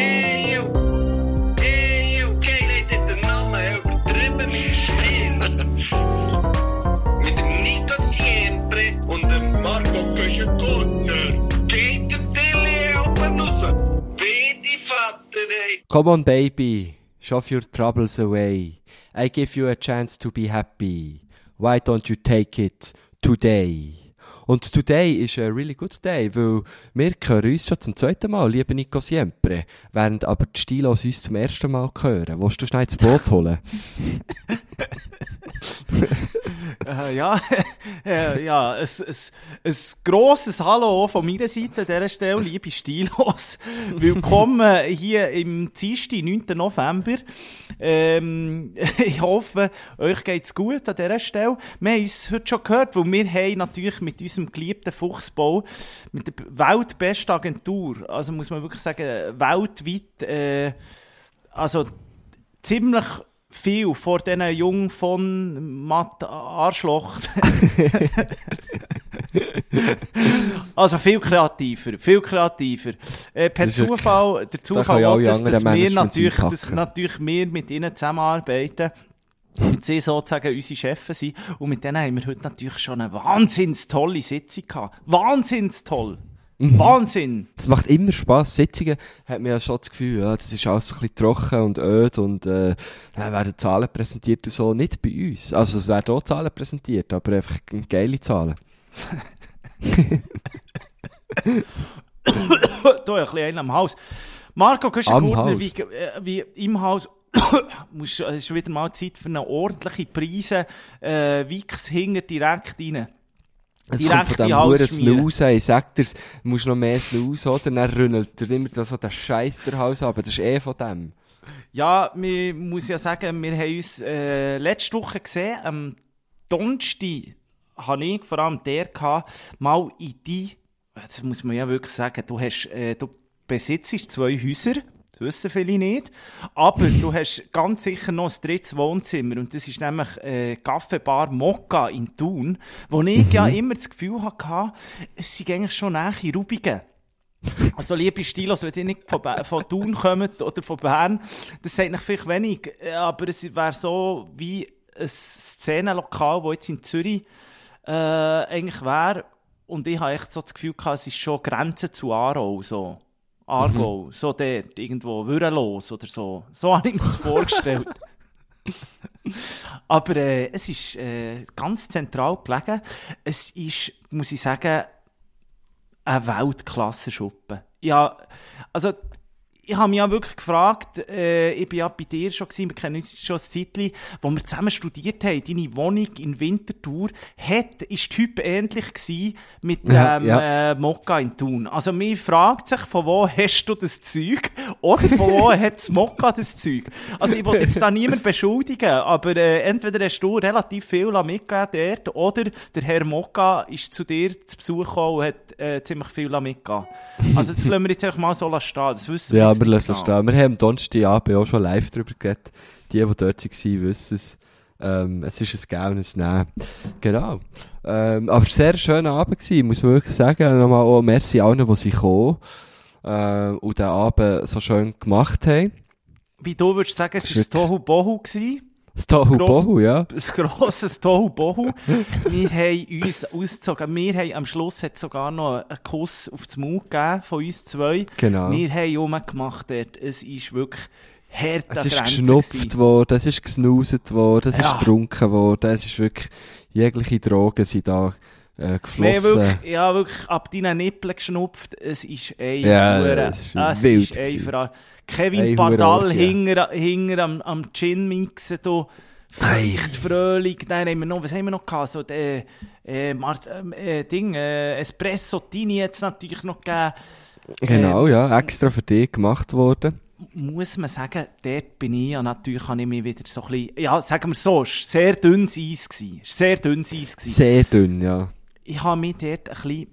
Eeuw. Eeuw. Keil heeft dit de namen übertrieben mit Stil. mit dem Nico Siempre und dem Marco Köschen-Gurtner. Geht der Tilly oben raus. Bitte, Vater, ey. Come on, baby, shove your troubles away. I give you a chance to be happy. Why don't you take it today? Und today is a really good day, weil wir hören uns schon zum zweiten Mal, lieber Nico Siempre, während aber die Stilos uns zum ersten Mal hören. Willst du schnell ins Boot holen? Äh, ja, äh, ja, ein, ein, ein grosses Hallo von meiner Seite an dieser Stelle, liebe Stilos. Willkommen hier im Dienstag, 9. November. Ähm, ich hoffe, euch geht's gut an dieser Stelle. Wir haben uns heute schon gehört, weil wir haben natürlich mit unserem geliebten Fuchsbau, mit der weltbesten Agentur, also muss man wirklich sagen, weltweit, äh, also ziemlich viel vor diesen Jungen von Matt Arschloch. also viel kreativer, viel kreativer. Äh, per Zufall, der Zufall alle dass, dass wir natürlich, dass natürlich wir mit ihnen zusammenarbeiten. Und sie sozusagen unsere Chefs sind. Und mit denen haben wir heute natürlich schon eine wahnsinns tolle Sitzung gehabt. Wahnsinns toll. Mhm. Wahnsinn. Es macht immer Spass. Sitzungen hat man ja schon das Gefühl, ja, das ist alles so ein bisschen trocken und öd und äh, dann werden Zahlen präsentiert und so. Nicht bei uns. Also es werden auch Zahlen präsentiert, aber einfach geile Zahlen. da ein bisschen einen am Haus. Marco Küschen-Gurtner, Haus. wie, äh, wie im Haus, muss, es ist wieder mal Zeit für eine ordentliche Preise, äh, Wix hinger direkt rein. Es Direkt kommt von dem Huren. Snooze, ich sag dir's, du musst noch mehr Snooze, oder? Dann rünnelt er immer so den Scheiß der Hals ab. Das ist eh von dem. Ja, wir muss ja sagen, wir haben uns äh, letzte Woche gesehen, am Donnerstag habe ich, vor allem der, gehabt, mal in die, das muss man ja wirklich sagen, du hast, äh, du besitzt zwei Häuser, das wissen viele nicht, aber du hast ganz sicher noch ein drittes Wohnzimmer und das ist nämlich äh, Kaffeebar Mokka in Thun, wo ich ja immer das Gefühl hatte, es sei eigentlich schon nahe Rubigen. Also, liebe Stilos, wenn ihr nicht von, Ba- von Thun kommt oder von Bern, das sagt nicht vielleicht wenig, äh, aber es wäre so wie ein Szenenlokal, das jetzt in Zürich äh, eigentlich wäre. Und ich habe echt so das Gefühl gehabt, es ist schon Grenze zu Aarau, so. Aargau, so dort, irgendwo, Würenlos oder so. So habe ich mir das vorgestellt. Aber äh, es ist äh, ganz zentral gelegen. Es ist, muss ich sagen, ein Weltklasse-Schuppen. Ja, also, ich habe mich ja wirklich gefragt, äh, ich bin ja bei dir schon gewesen, wir kennen uns schon ein Zeitchen, wo wir zusammen studiert haben, deine Wohnung in Winterthur, hat, ist typähnlich gewesen mit dem Ja, ja. Äh, Mokka in Thun. Also, mir fragt sich, von wo hast du das Zeug? Oder von wo hat Mokka das Zeug? Also, ich will jetzt da niemand beschuldigen, aber äh, entweder hast du relativ viel mitgegeben dort, oder der Herr Mokka ist zu dir zu Besuch gekommen und hat äh, ziemlich viel mitgegeben. Also, das lassen wir jetzt einfach mal so stehen. Das wissen wir Ja, jetzt aber nicht lass es genau. stehen. Wir haben am Donnerstagabend auch schon live darüber geredet. Die, die dort waren, wissen es. Ähm, es ist ein Gau und ein Nehmen. Genau. Ähm, aber sehr schöner Abend gewesen, muss man wirklich sagen. Nochmal auch merci allen, die sind gekommen äh, und den Abend so schön gemacht haben. Wie du würdest sagen, es war ein Tohu Bohu gewesen. Das Tohu gross- Bohu, ja. Ein grosses Tohu Bohu. wir haben uns ausgezogen. Wir haben am Schluss hat sogar noch einen Kuss auf das Maul gegeben von uns zwei. Genau. Wir haben rumgemacht dort. Es ist wirklich hart Es ist Grenze geschnupft gewesen. worden, es ist gesnuset worden, es Ja. ist getrunken worden, es ist wirklich, jegliche Drogen sind da äh, geflossen. wirklich, ja, wirklich ab deinen Nippeln geschnupft. Es ist ein Ja, Hure- das ist es wild ist ein Kevin Ein Pardal Hure- hinger, hinger am, am Gin mixen, da. Feucht, fröhlich. Dann haben wir noch, was haben wir noch gehabt? So, der, äh, Mart, ähm, äh, Ding, äh, Espresso Tini jetzt natürlich noch gegeben. Genau, Ähm, ja, extra für dich gemacht worden. Muss man sagen, dort bin ich ja natürlich, habe ich mich wieder so ein bisschen, ja, sagen wir so, es war sehr dünnes Eis gewesen. Es sehr dünnes Eis gewesen. Sehr dünn, ja. Ich habe mich dort ein bisschen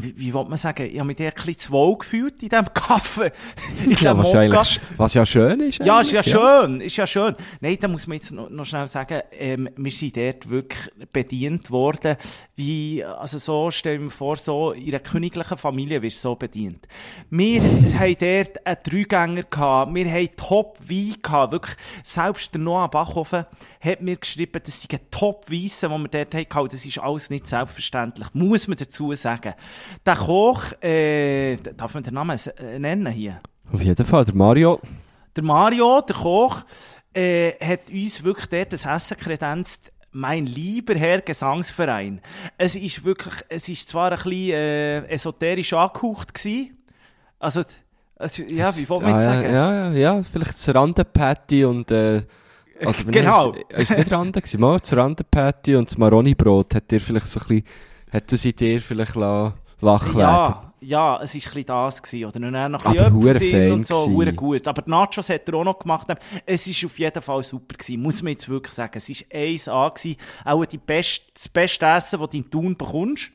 wie, wie will man sagen, ich habe mich dort ein bisschen zu wohl gefühlt in diesem Kaffee. In Ja, diesem was, Mokka. eigentlich, was ja schön ist. Ja, ist ja eigentlich, schön, ist ja schön. Nein, da muss man jetzt noch, noch schnell sagen, ähm, wir sind dort wirklich bedient worden, wie, also so, stell mir vor, so in einer königlichen Familie wirst du so bedient. Wir haben dort einen Dreigänger gehabt, wir haben Top-Wein gehabt, wirklich, selbst der Noah Bachhofen hat mir geschrieben, das sei ein Top-Weisse, den wir dort hatten, das ist alles nicht selbstverständlich, muss man dazu sagen. Der Koch, äh, darf man den Namen äh, nennen hier? Auf jeden Fall, der Mario. Der Mario, der Koch, äh, hat uns wirklich dort das Essen kredenzt. Mein lieber Herr Gesangsverein. Es ist wirklich, es ist zwar ein bisschen äh, esoterisch angehaucht gewesen. Also, also ja, wie wollte man jetzt Ah, sagen? Ja, ja, ja, vielleicht das Randepatty und, äh, also, Genau. Ist es nicht Rande gewesen? Mal das Randepatty und das Maroni-Brot hat dir vielleicht so ein bisschen, hat das in dir vielleicht lassen, wach werden Ja, es war ein bisschen das gewesen, oder? Und dann noch ein Aber bisschen und so, hure gut. Aber die Nachos hat er auch noch gemacht. Es ist auf jeden Fall super gewesen, muss man jetzt wirklich sagen. Es war 1A gewesen, auch die best, das beste Essen, das du in Thun bekommst.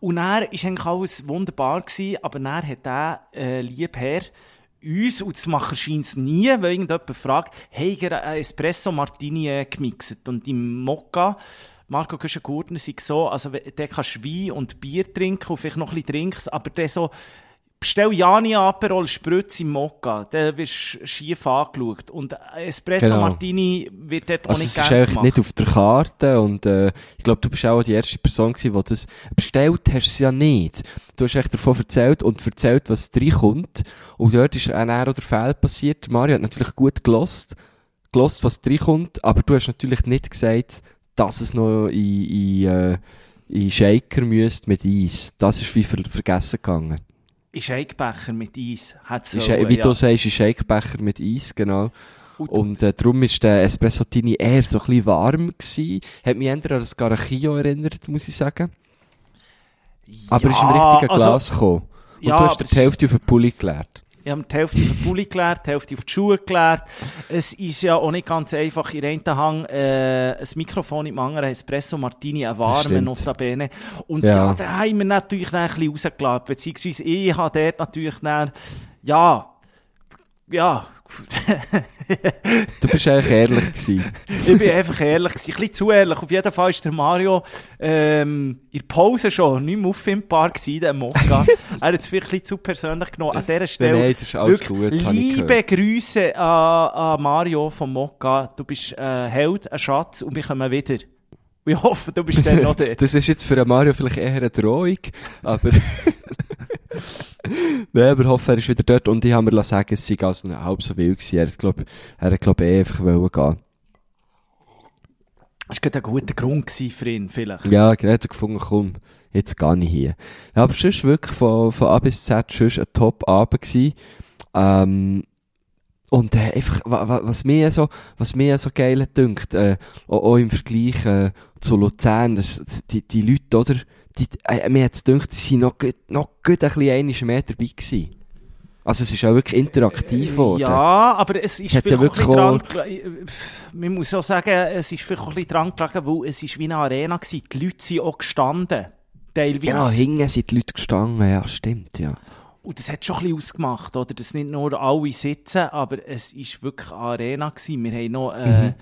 Und er war eigentlich alles wunderbar gewesen, aber dann hat der, äh, lieb Herr, uns, und das machen scheint nie, weil irgendjemand fragt, hey, ihr Espresso Martini äh, gemixt. Und im Mokka, Marco Küschen-Gurtner sagt so, also, der kannst Wein und Bier trinken und vielleicht noch ein bisschen Drinks, aber der so, bestell ja nie Aperol Spritz im Mokka, dann wirst du schief angeschaut. Und Espresso Genau. Martini wird dort auch Also nicht es ist gerne eigentlich gemacht. nicht auf der Karte und äh, ich glaube, du bist auch die erste Person gewesen, die das bestellt hast es ja nicht. Du hast echt davon erzählt und erzählt, was reinkommt und dort ist ein Error oder Fehler passiert. Mario hat natürlich gut gelost, gelost, was reinkommt, aber du hast natürlich nicht gesagt, dass es noch in, in, äh, in Shaker müsste mit Eis. Das ist wie ver vergessen gegangen. In Shakebecher mit Eis. Hat's sollen, wie ja. du sagst, in Shakebecher mit Eis, genau. Und- äh, darum ist der Espresso-Tini eher so ein bisschen warm gewesen. Hat mich eher an das Garachillo erinnert, muss ich sagen. Aber er ist im Ja, richtigen also- Glas gekommen. Und Ja, du hast die Hälfte auf den Pulli geleert. Ich habe die Hälfte auf den Pulli geleert, die Hälfte auf die Schuhe geleert. Es ist ja auch nicht ganz einfach. In einen Hang äh, ein Mikrofon, im anderen Espresso Martini, ein stimmt. Notabene. Und Ja. ja, da haben wir natürlich dann ein bisschen rausgelassen. Beziehungsweise ich habe dort natürlich dann, ja, ja, Du bist eigentlich ehrlich gewesen. ich bin einfach ehrlich gewesen, ein bisschen zu ehrlich. Auf jeden Fall ist der Mario ähm, in der Pause schon nicht mehr auffindbar gewesen, der Mokka. er hat es vielleicht ein bisschen zu persönlich genommen. An dieser Stelle nein, das ist alles wirklich gut, liebe Grüße an, an Mario vom Mokka. Du bist ein Held, ein Schatz und wir kommen wieder. Und ich hoffe, du bist dann noch dort. Das ist jetzt für Mario vielleicht eher eine Drohung, aber... Nein, aber ich hoffe, er ist wieder dort und ich habe mir sagen, es sei also halb so wild gewesen. Er hat, glaub, er hat, glaub, eh einfach wollen gehen. Das war ein guter Grund für ihn, vielleicht. Ja, hat er gefunden, komm, jetzt gar nicht hier. Ja, aber sonst wirklich von, von A bis Z sonst ein Top-Abend gewesen. Ähm, und äh, einfach, wa, wa, was mir so, was mir so geil hat dünkt, äh, auch, auch im Vergleich äh, zu Luzern, das, die, die Leute, oder, die, äh, mir hat's dünkt, sie sind noch, gut- noch gut ein bisschen mehr dabei gewesen. Also es ist auch wirklich interaktiv geworden. Ja, aber es ist hat ja vielleicht wirklich bisschen dran, gel- man muss auch sagen, es ist vielleicht auch ein bisschen dran gelegen, weil es ist wie eine Arena gewesen. Die Leute sind auch gestanden. Teilweise. Genau, hinten sind die Leute gestanden, ja, stimmt, ja. Und das hat schon ein bisschen ausgemacht, oder? Dass nicht nur alle sitzen, aber es ist wirklich eine Arena gewesen. Wir haben noch, äh, Mhm.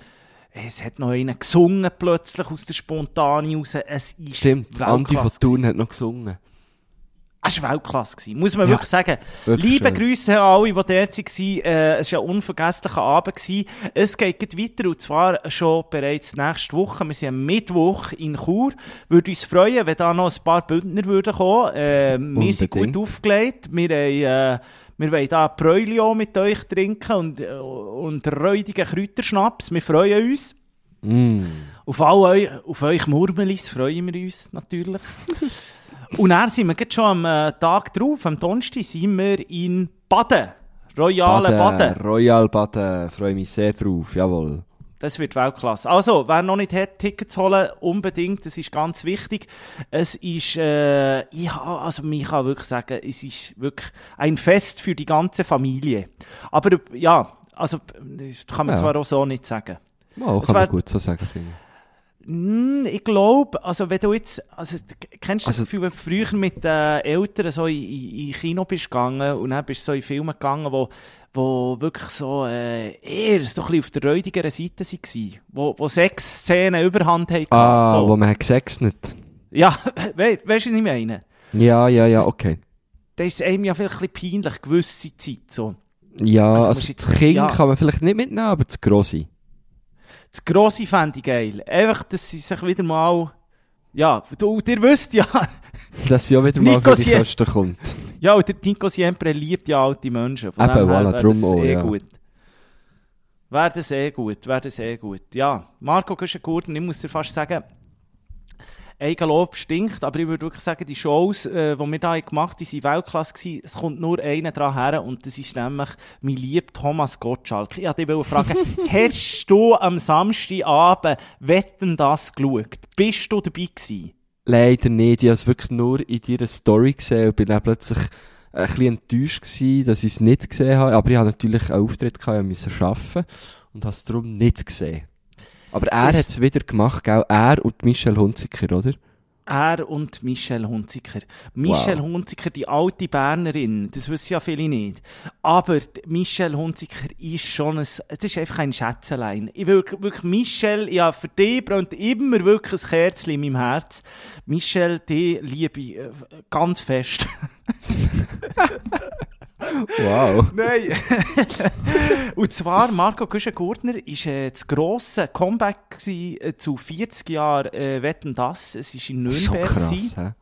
es hat noch einer gesungen plötzlich aus der Spontane raus. Es ist Stimmt, Andi von Thun hat noch gesungen. Es war Weltklasse. Gewesen, muss man Ja, wirklich sagen. wirklich Liebe schön. Grüße an alle, die dort waren. Äh, es war ein unvergesslicher Abend. Gewesen. Es geht weiter, und zwar schon bereits nächste Woche. Wir sind am Mittwoch in Chur. Würde uns freuen, wenn da noch ein paar Bündner würden kommen. Äh, wir sind gut aufgelegt. Wir, haben, äh, wir wollen da Bräulio mit euch trinken und, äh, und räudigen Kräuterschnaps. Wir freuen uns. Mm. Auf, all eu auf euch Murmelis freuen wir uns natürlich. Und dann sind wir jetzt schon am äh, Tag drauf, am Donnerstag, sind wir in Baden. Royale Baden. Royal Baden, freue mich sehr drauf, jawohl. Das wird Weltklasse. Also, wer noch nicht hat, Tickets holen, unbedingt, das ist ganz wichtig. Es ist, äh, ich ha, also ich kann wirklich sagen, es ist wirklich ein Fest für die ganze Familie. Aber ja, also das kann man Ja. zwar auch so nicht sagen. Oh, kann man wär- gut so sagen, finde ich. Hm, ich glaube, also wenn du jetzt, also kennst du Also- das Gefühl, wenn du früher mit den Eltern so in, in, in Kino bist gegangen und dann bist du so in Filme gegangen, wo, wo wirklich so äh, eher so ein bisschen auf der räudigeren Seite waren, wo, wo sechs Szenen Überhand hatten. Ah, so. wo man hat gesexnet. Ja, we, weißt du, was ich meine? Ja, ja, ja, okay. Da ist es einem ja vielleicht ein bisschen peinlich, gewisse Zeit so. Ja, Also also, jetzt- das Kind ja. kann man vielleicht nicht mitnehmen, aber das Grosse. Das Grosse fände ich geil. Einfach, dass sie sich wieder mal... Ja, du, ihr wisst ja, Dass sie auch wieder mal Nico, für die Kosten kommt. Ja, und der Nico Siempre liebt ja alte Menschen. Von Eben, dem her voilà, wäre drum das auch, eh ja. gut. Wäre das eh gut, wäre das eh gut. Ja, Marco Güschen-Gurten, ich muss dir fast sagen, Eigenlob stinkt, aber ich würde wirklich sagen, die Shows, äh, die wir da gemacht haben, die waren Weltklasse. gewesen. Es kommt nur einer dran her und das ist nämlich mein lieb Thomas Gottschalk. Ich wollte dich fragen, hast du am Samstagabend Wetten das geschaut? Bist du dabei gewesen? Leider nicht. Ich habe es wirklich nur in deiner Story gesehen und bin dann plötzlich ein bisschen enttäuscht gewesen, dass ich es nicht gesehen habe. Aber ich habe natürlich einen Auftritt gehabt, ich musste arbeiten und habe es darum nicht gesehen. Aber er hat es wieder gemacht, gell? Er und Michel Hunziker, oder? Er und Michelle Hunziker. Michelle Wow. Hunziker, die alte Bernerin, das wissen ja viele nicht. Aber die Michelle Hunziker ist schon ein, es ist einfach ein Schätzelein. Ich will wirklich, Michelle, ja, für dich brennt immer wirklich ein Kerzchen in meinem Herz. Michelle, die liebe ich äh, ganz fest. Wow. Nein. Und zwar, Marco Güschen-Gurtner war äh, das grosse Comeback gewesen, äh, zu 40 Jahren äh, Wetten, das. Es war in So Nürnberg. krass, gewesen. hä?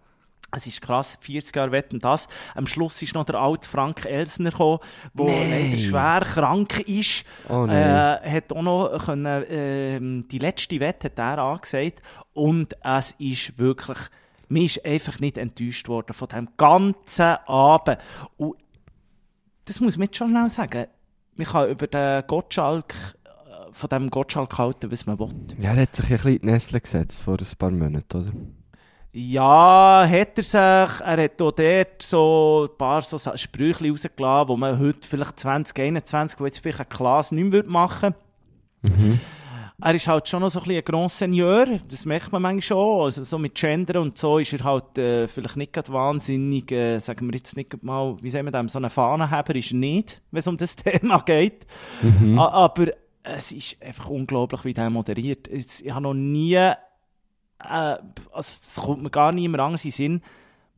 Es ist krass, 40 Jahre wetten das. Am Schluss ist noch der alte Frank Elsner gekommen, der leider schwer krank ist. Oh nein. äh, hat auch noch können, ähm, die letzte Wette hat er angesagt. Und es ist wirklich, mir ist einfach nicht enttäuscht worden von dem ganzen Abend. Und das muss man jetzt schon schnell sagen. Man kann über den Gottschalk, äh, von dem Gottschalk halten, was man will. Ja, er hat sich ein bisschen in die Nestle gesetzt vor ein paar Monaten, oder? Ja, hat er sich. Er hat auch dort so ein paar so Sprüche rausgelassen, die man heute vielleicht 2021, wo jetzt vielleicht ein Klaas nicht mehr machen würde. Er ist halt schon noch so ein bisschen ein Grand Seigneur, das merkt man manchmal schon. Also so mit Gender und so ist er halt äh, vielleicht nicht gerade wahnsinnig, äh, sagen wir jetzt nicht mal, wie sagen wir das, so ein Fahnenheber ist er nicht, wenn es um das Thema geht. A- Aber es ist einfach unglaublich, wie der moderiert. Es- Ich habe noch nie äh, also es kommt mir gar niemand anders in den Sinn,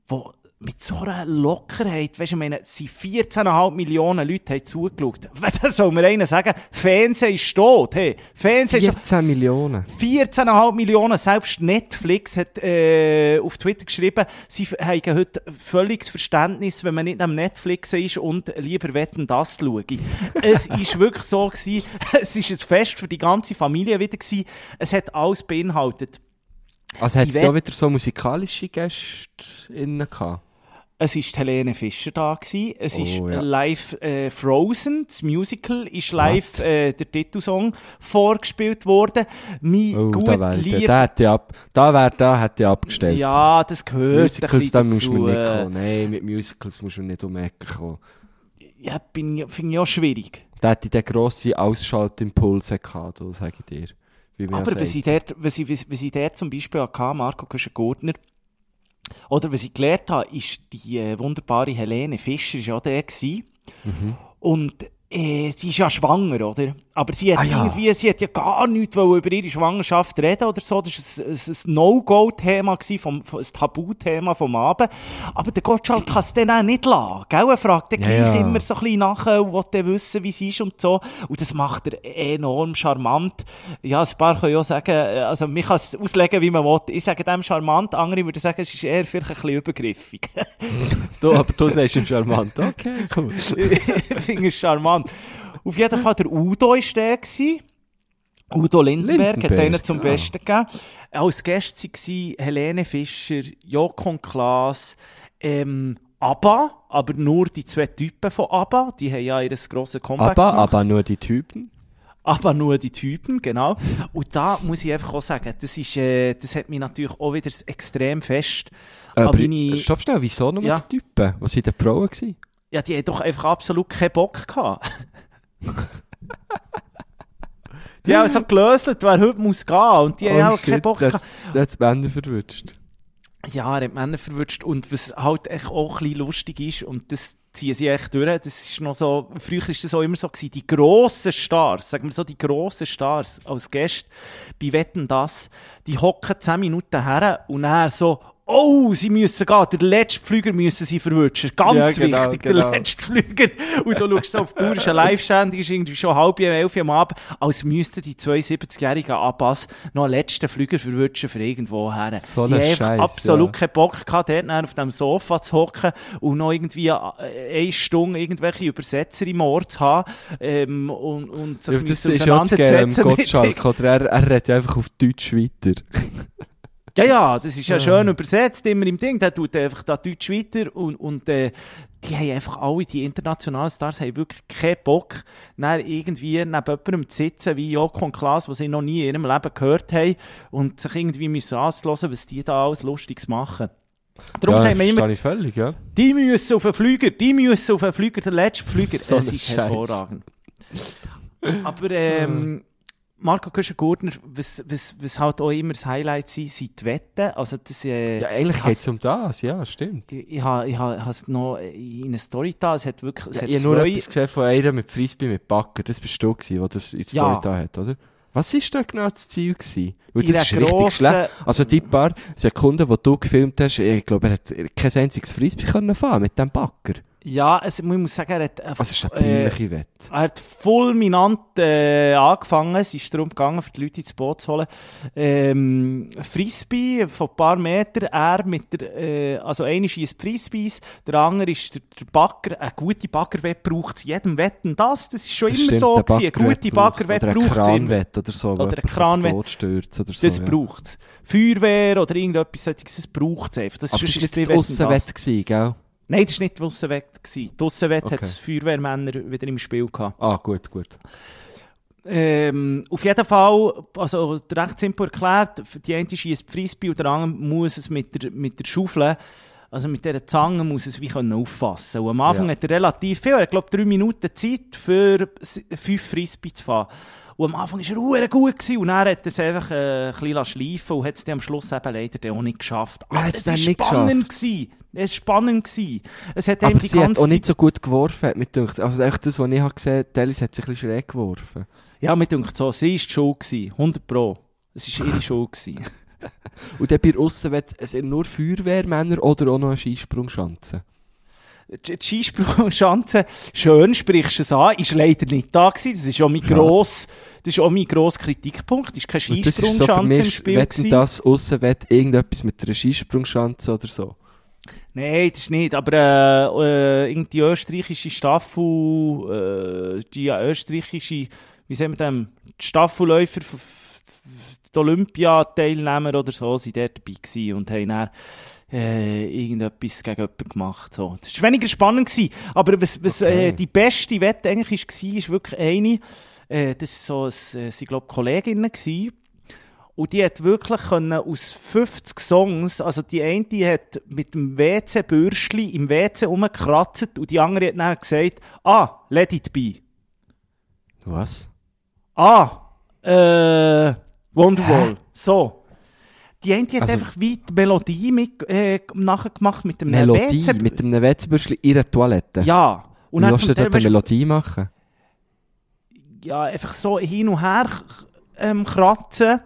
wo mit so einer Lockerheit, weißt du, ich meine, sind 14,5 Millionen Leute haben zugeschaut. Da soll mir einer sagen, Fernsehen ist tot, hey. Fernsehen ist 14 Millionen. 14,5 Millionen, selbst Netflix hat äh, auf Twitter geschrieben, sie haben heute völliges Verständnis, wenn man nicht am Netflix ist und lieber wetten das schaue. es ist wirklich so gewesen, es ist ein Fest für die ganze Familie wieder gewesen. Es hat alles beinhaltet. Also hat es auch Wett- wieder so musikalische Gäste innen gehabt? Es ist Helene Fischer da gewesen. Es Oh, ist ja. live äh, Frozen, das Musical, ist live äh, der Titelsong vorgespielt worden. Mein Oh, gut da lieb... der hätte ich ab, da wäre der hätte ich abgestellt. Ja, das gehört Musicals, da du dazu. nicht kommen. Nein, mit Musicals musst du nicht um die Ecke kommen. Ja, bin ich- finde ich auch schwierig. Der hätte den grossen Ausschaltimpuls gehabt, sage ich dir. Man Aber wenn sie, sagt. dort, wenn, sie, wenn sie dort zum Beispiel hatte, Marco Küschen-Gurtner, oder was ich gelernt habe, ist die äh, wunderbare Helene Fischer ist auch der gewesen. Mhm. Und äh, sie ist ja schwanger, oder? Aber sie hat Ah, ja. irgendwie, sie hat ja gar nichts über ihre Schwangerschaft reden oder so. Das war ein, ein, No-Go-Thema, gewesen, vom, vom, ein Tabuthema vom Abend. Aber der Gottschalk kann es dann auch nicht lassen. Gell? Er fragt dann Ja, gleich ja. immer so ein bisschen nachher und will dann wissen, wie es ist und so. Und das macht er enorm charmant. Ja, ein paar können ja sagen, äh, also man kann es auslegen, wie man will. Ich sage dem charmant, andere würden sagen, es ist eher vielleicht ein bisschen übergriffig. Du, aber du sagst ihm charmant. Okay, cool. ich finde es charmant. Auf jeden Fall, der Udo war der. Gewesen. Udo Lindenberg, hat Lindenberg, einen zum ja. Besten gegeben. Als Gäste waren Helene Fischer, Jokon Klaas, ähm, ABBA, aber nur die zwei Typen von ABBA, die haben ja ihr grosses Comeback Aber, gemacht. aber nur die Typen. aber nur die Typen, genau. Und da muss ich einfach auch sagen, das, ist, äh, das hat mich natürlich auch wieder extrem fest. Aber, an meine- stopp schnell, wieso nur Ja. die Typen? Was sind die Frauen gewesen? Ja, die haben doch einfach absolut keinen Bock gehabt. Die haben so gelöselt, wer heute muss gehen. Und die haben auch keinen Bock das, gehabt. das hat Männer verwünscht. Ja, er hat die Männer verwünscht. Und was halt echt auch ein bisschen lustig ist, und das ziehen sie echt durch, das ist noch so, früher ist das auch immer so gewesen, die grossen Stars, sagen wir so, die grossen Stars als Gäste bei Wetten das, die hocken 10 Minuten her und dann so, oh, sie müssen gehen, der letzte Flüger müssen sie verwünschen. Ganz Ja, genau, wichtig, genau. der letzte Flüger. Und du schaust so auf die Tour, ist ein Live-Sendung, ist irgendwie schon halb elf am Abend, als müssten die 72-jährigen Abbas noch einen letzten Flüger verwünschen für irgendwo her. So die haben Scheiß, absolut ja. keinen Bock gehabt, dort auf dem Sofa zu hocken und noch irgendwie äh, eine Stunde irgendwelche Übersetzer im Ohr zu haben, ähm, und, und sich Ja, das ist ja das auseinandersetzen mit- Gottschalk, oder? Er, er redet ja einfach auf Deutsch weiter. Ja, ja, das ist ja schön übersetzt, immer im Ding. Der tut einfach da Deutsch weiter und, und äh, die haben einfach alle, die internationalen Stars, haben wirklich keinen Bock, dann irgendwie neben jemandem zu sitzen, wie Joko und Klaas, die sie noch nie in ihrem Leben gehört haben und sich irgendwie müssen anzuhören, was die da alles Lustiges machen. Darum ja, sagen wir immer, völlig, ja. die müssen auf den Flüger, die müssen auf den Flüger, der letzte Flüger. So es ist Scheiß. hervorragend. Aber ähm, Marco Köschen-Gurtner, was, was, was halt auch immer das Highlight sind, sind die Wetten. Also das, äh, Ja, eigentlich geht es um das, ja, stimmt. ich, ich habe ich ha, es noch in einer Story da, es hat wirklich, es Ja, hat ich habe nur etwas gesehen von einer mit Frisbee mit Backer. Das bist du gewesen, der das in der Ja. Story da hat, oder? Was war da genau das Ziel gewesen? Weil das ist richtig schlecht. Also die paar Sekunden, die du gefilmt hast, ich glaube, er hat kein einziges Frisbee können fahren mit dem Backer. Ja, es, man muss sagen, er hat, äh, Was ist eine äh, peinliche Wette? Er hat fulminant äh, angefangen. Es ist darum gegangen, für die Leute ins Boot zu holen. Ähm, Frisbee von ein paar Metern. Er mit der, äh, also einer schießt Frisbees, der andere ist der, der Bagger. Eine gute Baggerwette braucht es jedem Wetten das. Das ist schon Das immer stimmt, so gewesen. Eine Backerwette gute braucht- es immer. Oder so. Oder Kranwette. totstürzt oder so. Das ja. braucht es. Feuerwehr oder irgendetwas das braucht es einfach. Das Aber ist das war sonst nicht. Aussenwette, gewesen, gell? Nein, das war nicht. Die Aussenwette Okay. hat Feuerwehrmänner wieder im Spiel gehabt. Ah, gut, gut. Ähm, auf jeden Fall, also recht simpel erklärt, die eine schießt Frisbee und der andere muss es mit der, mit der Schaufel, also mit dieser Zange muss es wie können auffassen. Und am Anfang Ja. hat er relativ viel, er hat glaube drei Minuten Zeit für fünf Frisbee zu fahren. Und am Anfang war er gut gewesen, und dann hat er es einfach äh, ein bisschen schleifen und hat es am Schluss eben leider auch nicht geschafft. Aber hat's es war spannend gewesen. Es war spannend gewesen. Es hat Aber die sie hat ganze auch Zeit nicht so gut geworfen, hat mir gedacht. Also echt das, was ich habe gesehen habe, Tellis hat sich ein bisschen schräg geworfen. Ja, mir denkt so, sie war die Schuld gewesen. 100 Pro. Es war ihre Schuld gewesen. Und dann bei Aussenwette, es sind nur Feuerwehrmänner oder auch noch eine Skisprungschanze. Die Skisprungschanze, schön sprichst du es an, ist leider nicht da gewesen. Das ist auch mein gross, das ist auch mein gross Kritikpunkt. Es ist keine ist so Skisprungschanze im Spiel gewesen. das Aussenwette irgendetwas mit einer Skisprungschanze oder so. Nein, das ist nicht. Aber äh, äh, irgendwie die österreichische Staffel, äh, die österreichische, wie sagen wir dem, die Staffelläufer, die Olympiateilnehmer oder so, sind dort dabei gewesen und haben dann äh, irgendetwas gegen jemanden gemacht. So. Das war weniger spannend. Gewesen. Aber was, was Okay. äh, die beste Wette eigentlich war, ist wirklich eine, äh, das ist so, es äh, sind glaube Kolleginnen gewesen, und die hat wirklich können aus 50 Songs, also die eine die hat mit dem WC-Bürstli im WC rumgekratzt und die andere hat dann gesagt, ah, let it be. Was? Ah, äh, Wonderwall. So. Die eine die hat Also- einfach wie die Melodie mit, äh, nachgemacht mit dem Melodie WC mit einem WC-Bürstchen in einer Toilette. Ja. Und Wie dann dort eine Melodie machen? ja, einfach so hin und her ähm, kratzen.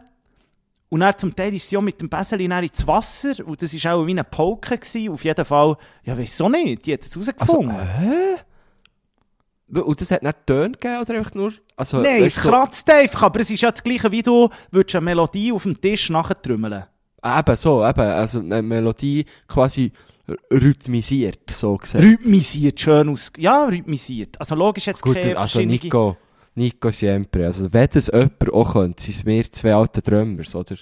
Und dann zum Teil ist sie auch mit dem Bäseli dann ins Wasser. Und das war auch wie eine Polke. Gewesen. Auf jeden Fall, ja, auch nicht. Die hat es rausgefunden. Und das hat nicht Töne gegeben oder einfach nur... Also, Nein, es du, kratzt einfach. Aber es ist ja das gleiche, wie du würdest eine Melodie auf dem Tisch nachtrümmeln. Eben so, eben. Also eine Melodie quasi rhythmisiert, so gesagt. Rhythmisiert, schön aus. Ja, rhythmisiert. Also logisch jetzt Gut, keine also verschiedene- Nico, Nico siempre. Also wenn das jemand auch könnte, sind es wir zwei alte Drummers, oder?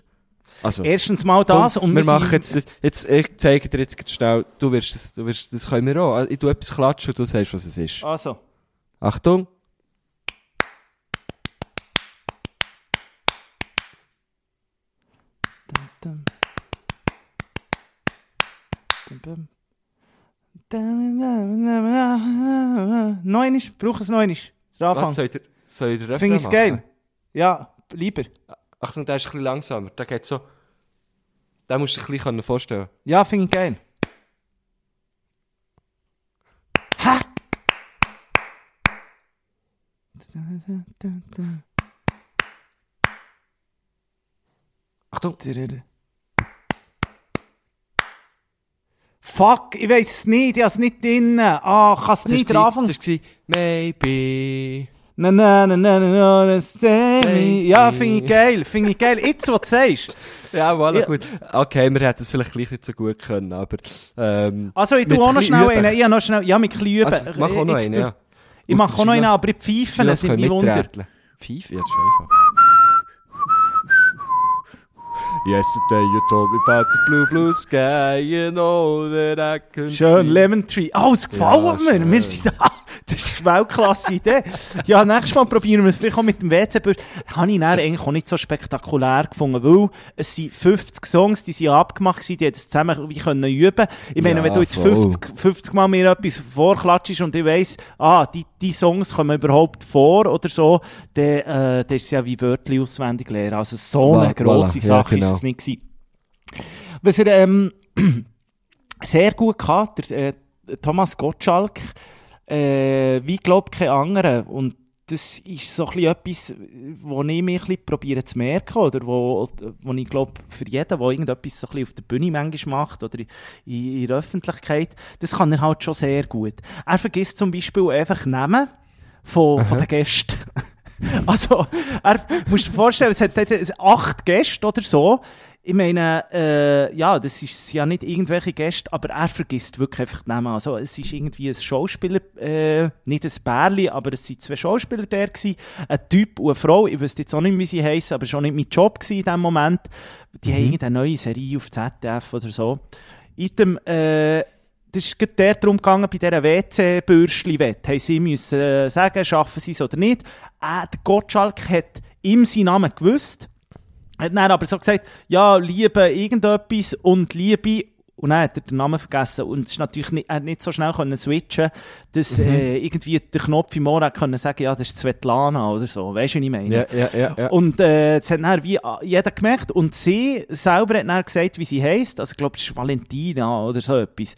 Also, Erstens mal das. komm, und wir machen jetzt, jetzt, ich zeige dir jetzt ganz schnell, du wirst das, du wirst, das können wir auch. Ich tu etwas klatschen und du sagst, was es ist. Also. Achtung. Bum. Neunisch, brauch es neunisch. Der Anfang. Soll ich, ich den Refrain Finde ich's machen? geil. Ja, lieber. Achtung, der ist ein bisschen langsamer. Der geht so. Den musst du dir ein bisschen vorstellen. Ja, finde ich geil. Ha! Achtung. Fuck, ich weiß es nicht, ich habe es nicht drin. Ah, kann es nicht das war Maybe. Na, na, na, na, na, na. Stay Ja, finde ich geil, finde ich geil. Jetzt, was du sagst. Ja, voilà, Ja. gut. Okay, wir hätten es vielleicht gleich nicht so gut können, aber. Ähm, Also, ich tue auch noch schnell einen. Ich noch schnell, ja, mit ein bisschen üben. Also, mach auch noch einen, ja. Ich mache auch noch einen, aber ich pfeife, das mich können Wunder. Pfeife, ja, das ist einfach. Yesterday you told me about the blue, blue sky, you know that I can Schön, see. Lemon Tree. Oh, es gefällt Ja, mir. schön. Wir sind da. Das ist eine Weltklasse Idee. Ja, nächstes Mal probieren wir es vielleicht auch mit dem WC-Bürst. Habe ich dann eigentlich auch nicht so spektakulär gefunden, weil es sind 50 Songs, die sind abgemacht gewesen, die hätten zusammen wie können üben. Ich meine, Ja, wenn du jetzt voll. 50, 50 Mal mir etwas vorklatschst und ich weiss, ah, die, die Songs kommen überhaupt vor oder so, dann, äh, dann ist es ja wie Wörtli auswendig lernen. Also so eine Voilà, grosse voilà. Ja, Sache genau. ist es nicht gewesen. Was er, ähm, sehr gut gehabt, der äh, Thomas Gottschalk, äh, wie glaub kein anderer. Und das ist so ein bisschen etwas, wo ich mich ein probiere zu merken, oder wo, wo ich glaube, für jeden, der irgendetwas so ein bisschen auf der Bühne manchmal macht, oder in, in der Öffentlichkeit, das kann er halt schon sehr gut. Er vergisst zum Beispiel einfach Namen von, von den Gästen. Also, er, musst dir vorstellen, es hat acht Gäste oder so. Ich meine, äh, ja, das ist ja nicht irgendwelche Gäste, aber er vergisst wirklich einfach die Namen. Also, es ist irgendwie ein Schauspieler, äh, nicht ein Bärli, aber es sind zwei Schauspieler der gewesen. Ein Typ und eine Frau. Ich wüsste jetzt auch nicht, wie sie heißen, aber schon nicht mein Job gewesen in dem Moment. Die haben irgendeine neue Serie auf ZDF oder so. In dem, äh, das ist gerade der darum gegangen, bei dieser WC-Bürschli-Wette. Haben sie müssen äh, sagen, schaffen sie es oder nicht. Äh, der Gottschalk hat ihm seinen Namen gewusst. Hat dann aber so gesagt, ja, Liebe irgendetwas und Liebe. Und dann hat er den Namen vergessen. Und es ist natürlich nicht, er hat nicht so schnell können switchen, dass Mhm. äh, irgendwie der Knopf im Ohr können sagen, ja, das ist Svetlana oder so. Weißt du, was ich meine? Ja, ja, ja. Und äh, das hat dann wie jeder gemerkt. Und sie selber hat dann gesagt, wie sie heisst. Also ich glaube, das ist Valentina oder so etwas.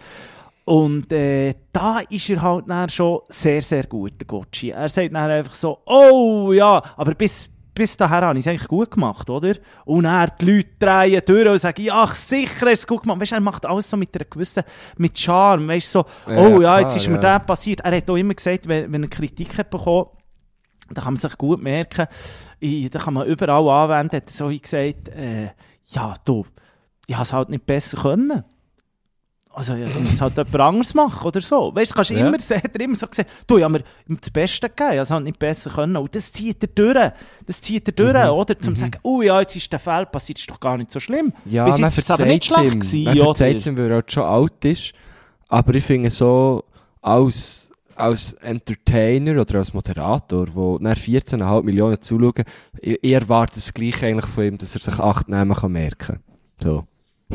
Und äh, da ist er halt dann schon sehr, sehr gut, der Gotchi. Er sagt dann einfach so, oh ja, aber bis, bis daher habe ich es eigentlich gut gemacht, oder? Und dann die Leute drehen durch und sagen, ja, sicher hast du es gut gemacht. Weißt du, er macht alles so mit einer gewissen, mit Charme. Weißt du, so, Ja, oh ja, jetzt klar, ist mir ja. das passiert. Er hat auch immer gesagt, wenn, wenn er Kritik hat bekommen da kann man sich gut merken, da kann man überall anwenden, hat er so gesagt, äh, ja, du, ich habe es halt nicht besser können. Also, ja, du musst halt jemand anderes machen oder so. Weißt du, kannst Ja. immer, hat er immer so gesagt, du, habe mir das Beste gegeben, halt nicht besser können. Und das zieht er durch. Das zieht er durch, Mhm. oder? Zum sagen, oh ja, jetzt ist der Fall passiert, ist doch gar nicht so schlimm. Ja, Bis jetzt ist es aber nicht schlecht ihm. gewesen, Man verzeiht ihm, weil er halt schon alt ist. Aber ich finde so, als, als Entertainer oder als Moderator, wo nach 14,5 Millionen zuschauen, ich, ich erwarte das Gleiche eigentlich von ihm, dass er sich acht Namen kann merken. So.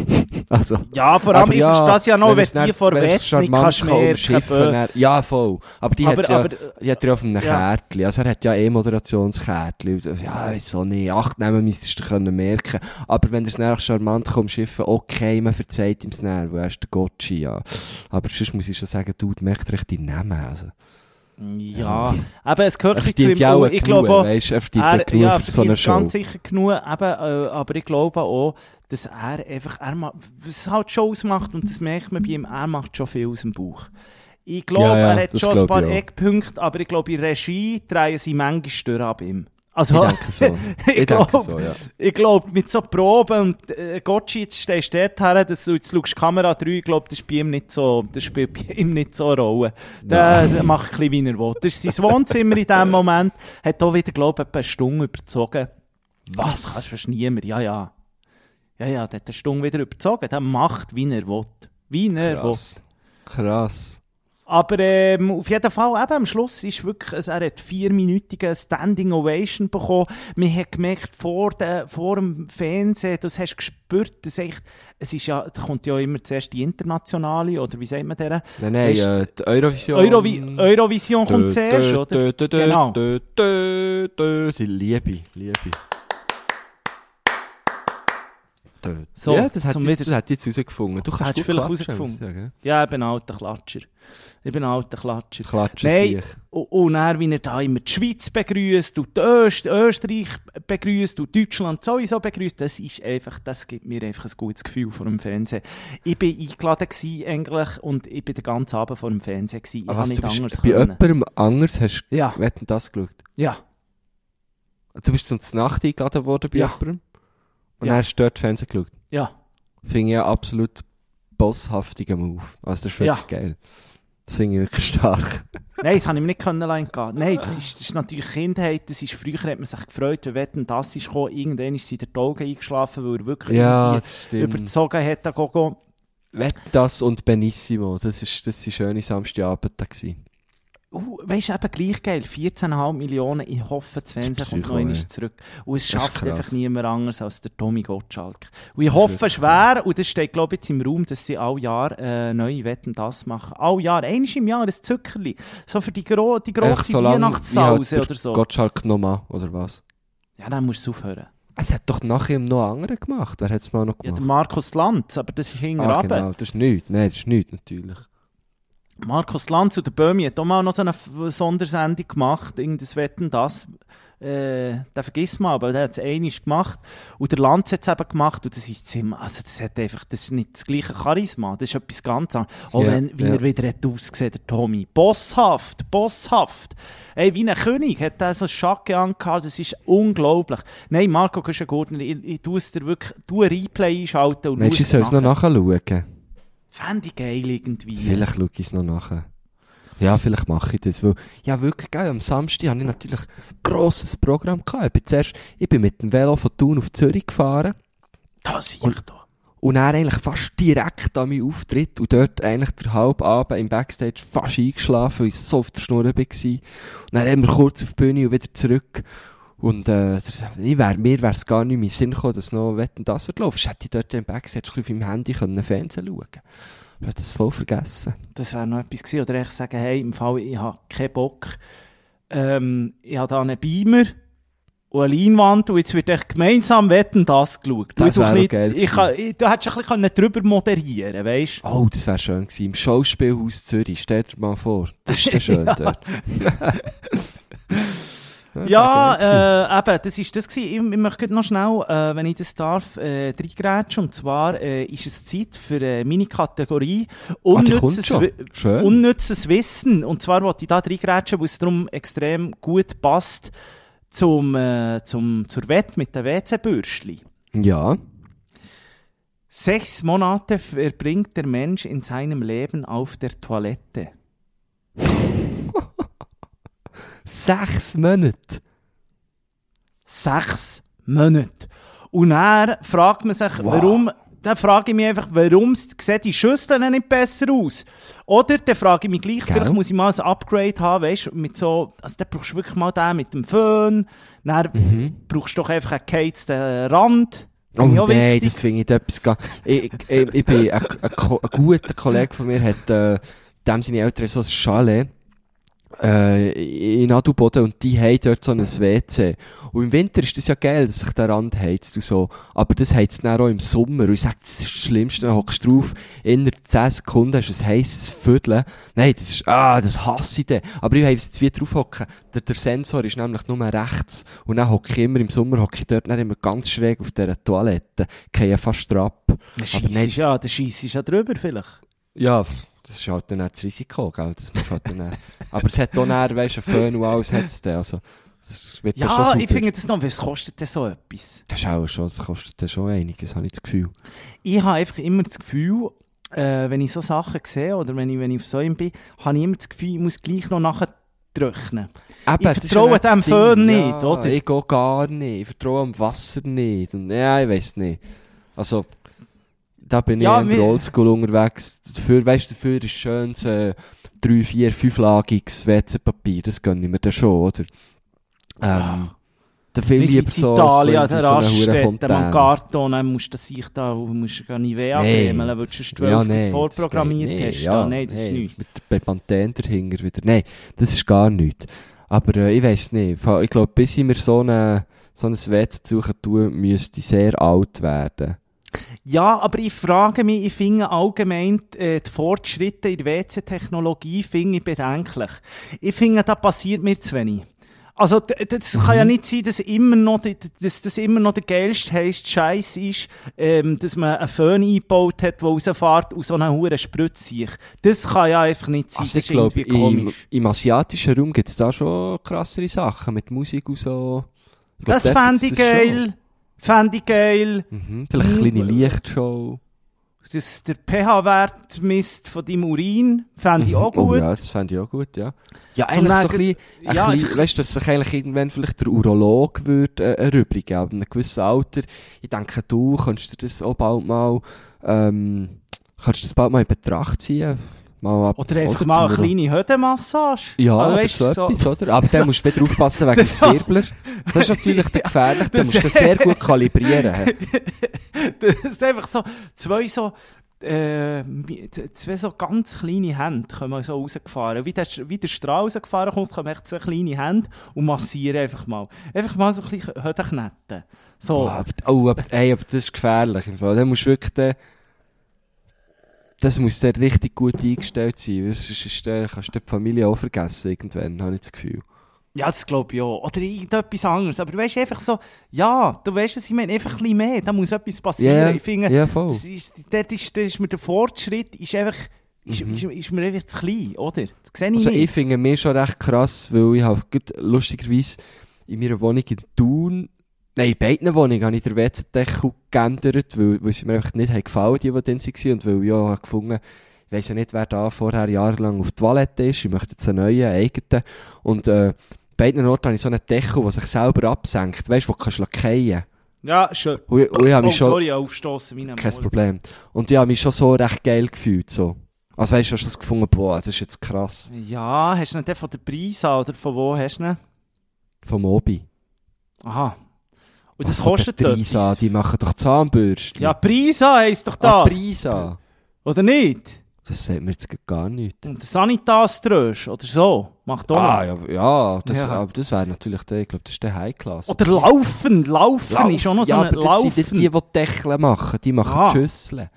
also. Ja, vor allem, ich verstehe es ja noch, wenn du die vor charmant kannst kann merken. Ja, voll. Aber die Aber- hat ja, aber- die hat ja auf einem Ja. Kärtchen. Also er hat ja eh Moderationskärtchen. Ja, wieso nicht? Acht Namen müsstest du können merken. Aber wenn er es dann charmant kann umschiffen okay, man verzeiht ihm es dann, weil er ist der ja. Aber sonst muss ich schon sagen, du, merkt recht die Namen. Also. Ja, aber es gehört zu ihm. ja ich glaube er verdient ja er, genug ja, für so eine Show. ganz sicher genug, eben, äh, aber ich glaube auch, dass er einfach, er ma- was halt schon ausmacht, und das merkt man bei ihm, er macht schon viel aus dem Bauch. Ich glaube, Ja, ja, er hat schon ein paar. Eckpunkte, aber ich glaube, in Regie drehen sie manchmal Störe ab ihm. Also, Ich denke so. ich glaube, so, ja. ich glaube, mit so Proben und äh, Gotchi, jetzt stehst du dort her, dass du jetzt schaust, Kamera 3, ich glaube, das, so, das spielt bei ihm nicht so eine Rolle. Der, der macht ein bisschen, wie er will. Das ist sein Wohnzimmer in dem Moment. Hat auch wieder, glaube ich, etwa eine Stunde überzogen. Was? Das kannst du niemand, ja, ja. Ja, ja, der hat eine Stunde wieder überzogen. Der macht, wie er will. Wie er will. Krass. Krass. Aber ähm, auf jeden Fall, eben, am Schluss ist wirklich, also er hat vierminütige Standing Ovation bekommen. Man hat gemerkt, vor, de, vor dem Fernsehen, das hast du gespürt, dass echt, es ist ja, da kommt ja immer zuerst die internationale, oder wie sagt man der? Nein, nein, äh, die Eurovision. Eurovi Eurovision kommt zuerst, oder? Genau. Genau. Die Liebe, Liebe. So, ja, das hat, zum jetzt, das hat jetzt herausgefunden. Du kannst Hast du gut vielleicht herausgefunden? Ja, ich bin alter Klatscher. Ich bin alter Klatscher. Klatschen Nein, und, und dann, wie er da immer die Schweiz begrüßt und die Öst Österreich begrüßt und Deutschland sowieso begrüßt, das ist einfach, das gibt mir einfach ein gutes Gefühl vor dem Fernsehen. Ich bin eingeladen gewesen, eigentlich, und ich bin den ganzen Abend vor dem Fernsehen gewesen. Ich Aber habe nicht bist anders bei können. jemandem anders hast Ja, du wetten das geschaut? ja. Du bist zum Nacht eingeladen worden bei Ja. jemandem und Ja. dann hast du dort Fernsehen geschaut. Ja. Finde ich ja absolut bosshaftiger Move. Also das ist wirklich geil. Das finde ich wirklich stark. Nein, das habe ich mir nicht können lassen gehen. Nein, das ist, das ist natürlich Kindheit. Das ist, früher hat man sich gefreut, wenn Wetten, das ist gekommen. Irgendwann ist sie in der Augen eingeschlafen, weil er wirklich Ja, überzogen hat. an Gogo. Wett das und Benissimo, das ist, das sind schöne Samstagabende gewesen. Uh, weißt du, eben gleich geil. 14,5 Millionen. Ich hoffe, das Fernsehen kommt noch einmal zurück. Und es schafft einfach niemand anders als der Tommy Gottschalk. Und ich hoffe schwer, und das steht, glaube ich, jetzt im Raum, dass sie all Jahr äh, neue Wetten das machen. All Jahr. Einmal im Jahr ein Zuckerli. So für die, gro die grosse so Weihnachtssause der oder so. Gottschalk nochmal, oder was? Ja, dann musst du aufhören. Es hat doch nachher noch andere gemacht. Wer hat es mal noch Ja, gemacht? der Markus Lanz, aber das ist hinten ah, genau, das ist nichts. Nein, das ist nichts, natürlich. Markus Lanz und der Böhmi hat auch mal noch so eine Sondersendung gemacht, irgendein Wetten, das. Äh, den vergisst man, aber der hat es einmal gemacht. Und der Lanz hat es eben gemacht und das ist ziemlich, also das hat einfach, das ist nicht das gleiche Charisma, das ist etwas ganz anderes. Auch wenn, wie ja. er wieder hat ausgesehen, der Tommy. Bosshaft, bosshaft. Ey, wie ein König hat er so Schacke angehabt, das ist unglaublich. Nein, Marco Güschen-Gurtner, ich, ich tue es dir wirklich, ein Replay einschalten und Mensch, ich soll es noch nachschauen. Fände ich geil irgendwie. Vielleicht schaue ich es noch nachher. Ja, vielleicht mache ich das. Weil, ja, wirklich geil. Am Samstag hatte ich natürlich ein grosses Programm. Gehabt. Ich bin, zuerst, ich bin mit dem Velo von Thun auf Zürich gefahren. Das sehe ich da. Und dann eigentlich fast direkt an meinen Auftritt und dort eigentlich der halbe Abend im Backstage fast eingeschlafen, weil ich so auf der Schnur war. Und dann haben wir kurz auf die Bühne und wieder zurück. Und äh, ich wär, mir wäre es gar nicht in meinen Sinn gekommen, dass noch Wetten, das wird laufen. Hätte ich dort im Backstage auf meinem Handy können Fernsehen schauen können. Ich habe das voll vergessen. Das wäre noch etwas gewesen. Oder echt sagen, hey, im Fall, ich habe keinen Bock. Ähm, ich habe da einen Beamer und eine Leinwand und jetzt wird echt gemeinsam Wetten, das geschaut. Das wäre bisschen- geil ich ich, Du hättest ein bisschen drüber moderieren weißt? Oh, das wäre schön gewesen. Im Schauspielhaus Zürich. Stell dir mal vor. Das ist dann schön dort. Ja, äh, eben, das ist das gewesen. Ich, ich möchte noch schnell, äh, wenn ich das darf, äh, reingrätschen. Und zwar äh, ist es Zeit für äh, meine Kategorie Ah, unnützes. Wi- Schön. unnützes Wissen. Und zwar wollte ich da reingrätschen, weil es darum extrem gut passt zum, äh, zum, zur Wette mit den WC-Bürstchen. ja. Sechs Monate verbringt der Mensch in seinem Leben auf der Toilette. Sechs Monate. Sechs Monate. Und dann fragt man sich, Wow. warum, dann frage ich mich einfach, warum sehen die Schüsseln dann nicht besser aus? Oder dann frage ich mich gleich, Gell? vielleicht muss ich mal ein Upgrade haben, weißt du, mit so, also dann brauchst du wirklich mal den mit dem Föhn, dann brauchst du doch einfach einen geheizten Rand. Oh nein, das finde ich etwas gar... Ich, ich, ich bin... Ein, ein, ein guter Kollege von mir hat... Äh, dem seine Eltern so ein Chalet äh, in Adelboden und die haben dort so ein WC. Und im Winter ist das ja geil, dass sich der Rand heizt und so. Aber das heizt dann auch im Sommer. Und ich sage, das ist das Schlimmste. Dann hockst du drauf, innerhalb 10 Sekunden hast du ein heisses Viertel. Nein, das ist, ah, das hasse ich dann. Aber ich habe jetzt wie drauf hocken. Der, der Sensor ist nämlich nur rechts. Und dann hocke ich immer im Sommer, hocke ich dort dann immer ganz schräg auf dieser Toilette. Gehe fast ab. Der Aber nein, ist ja, der Scheiss ist ja drüber vielleicht. ja, das ist halt dann das Risiko, gell? Das muss halt dann Aber es hat auch dann, weisst du, Föhn und alles hat's dann, also, das wird dann schon Ja, super. ich finde das noch, was kostet denn so etwas? Das ist auch schon, das kostet dann schon einiges, habe ich das Gefühl. ich habe einfach immer das Gefühl, äh, wenn ich so Sachen sehe oder wenn ich, wenn ich auf so einem bin, habe ich immer das Gefühl, ich muss gleich noch nachher trocknen. Eben, Ich vertraue ja dem. Föhn ja, nicht, oder? Ich gehe gar nicht, ich vertraue am Wasser nicht. Und, ja, ich weiß nicht. Also, da bin Ja, ich oldschool unterwegs. Dafür, weißt du, dafür ist schönes äh, drei, vier, fünflagiges WC-Papier, das gönne ich mir dann schon, oder? Ähm, da viel Nicht lieber so, Italien, so, der so Raststätte, man. Karton, dann musst du sich da, musst gar nicht weh Nee. abnehmen, weil du schon Ja, nee, vorprogrammiert geht- hast. nee, Ja, nein, das ist nee, nichts. Mit der Bepanthen dahinter wieder. Nein, das ist gar nichts. Aber äh, ich weiss nicht. Ich glaube, bis ich mir so, eine, so ein WC suchen tue, müsste ich sehr alt werden. Ja, aber ich frage mich, ich finde allgemein äh, die Fortschritte in der WC-Technologie finde ich bedenklich. Ich finde, da passiert mir zu wenig. Also, das kann Mhm. ja nicht sein, dass immer noch, dass das immer noch der geilste heisst Scheiß ist, ähm, dass man einen Föhn eingebaut hat, der rausfährt und so eine hure Spritze. Das kann ja einfach nicht sein. Also das ich ist glaube, im, im asiatischen Raum gibt es da schon krassere Sachen mit Musik und so. Glaub, Das fände ich geil. Fände ich geil. Mhm. Vielleicht eine kleine Mhm. Lichtshow. Das, der pH-Wert misst von deinem Urin. Fände ich auch Oh gut. ja, das fände ich auch gut, ja. Ja, eigentlich so ein bisschen, ein Ja, bisschen weißt du, dass sich eigentlich irgendwann vielleicht der Urolog würde äh, erübrigen, ab einem gewissen Alter. Ich denke, du kannst dir das auch bald mal, ähm, kannst du das bald mal in Betracht ziehen. Mal ab, Oder einfach mal eine kleine Höhenmassage. Ja, Also, oder so du, etwas, oder? Aber dann musst du wieder aufpassen wegen so- Wirbler. Das ist natürlich der gefährlich, da Das- musst du das sehr gut kalibrieren. Das ist einfach so, zwei so, äh, zwei so ganz kleine Hände kommen so rausgefahren. Wie der, wie der Strahl rausgefahren kommt, kommen echt zwei kleine Hände und massieren einfach mal. Einfach mal so ein bisschen Höhenknetten. So. Oh, aber, oh, aber, ey, aber das ist gefährlich. Im Fall. Dann musst du wirklich den, das muss dann richtig gut eingestellt sein, weil sonst ist der, kannst du die Familie auch vergessen irgendwann, habe ich das Gefühl. Ja, das glaube ich auch. Oder irgendetwas anderes. Aber du weißt einfach so, ja, du weißt, was ich meine, einfach ein bisschen mehr. Da muss etwas passieren. Ja, ich finde, ja, voll. das ist, dort ist, dort ist mir der Fortschritt ist einfach, ist, Mhm. ist, ist mir einfach zu klein, oder? Das sehe ich Also ich finde mir schon recht krass, weil ich habe lustigerweise in meiner Wohnung in Thun, nein, in beiden Wohnungen habe ich den WC-Deckel geändert, weil, weil sie mir einfach nicht gefallen, die, die drin waren, und weil ich auch habe gefunden ich weiss ja nicht, wer da vorher jahrelang auf die Toilette ist, ich möchte jetzt einen neuen, einen eigenen, und äh, beiden Orten habe ich so einen Deckel, der sich selber absenkt, weißt du, wo du kannst lackieren Ja, schön. und, ich- und ich habe Oh, mich schon... sorry, aufstoßen ein Kein Moll. Problem. Und ich habe mich schon so recht geil gefühlt, so. Also weißt du, hast du das gefunden, boah, das ist jetzt krass. Ja, hast du nicht den von der Preisa oder von wo hast du ihn? Vom Obi. Aha. Und das Was kostet der Prisa, etwas. die machen doch Zahnbürsten. Ja, Preisa heisst doch ah, das. Prisa. oder nicht? Das sagt mir jetzt gar nichts. Und der Sanitas-Drösch oder so. Macht auch Ah, ja, ja, das, Ja. aber das wäre natürlich der, ich glaube, das ist der High-Class. Oder Laufen. Laufen ist auch noch so ja, ein aber das sind Laufen. nicht die, die Deckel machen, die machen Ah. Schüsseln.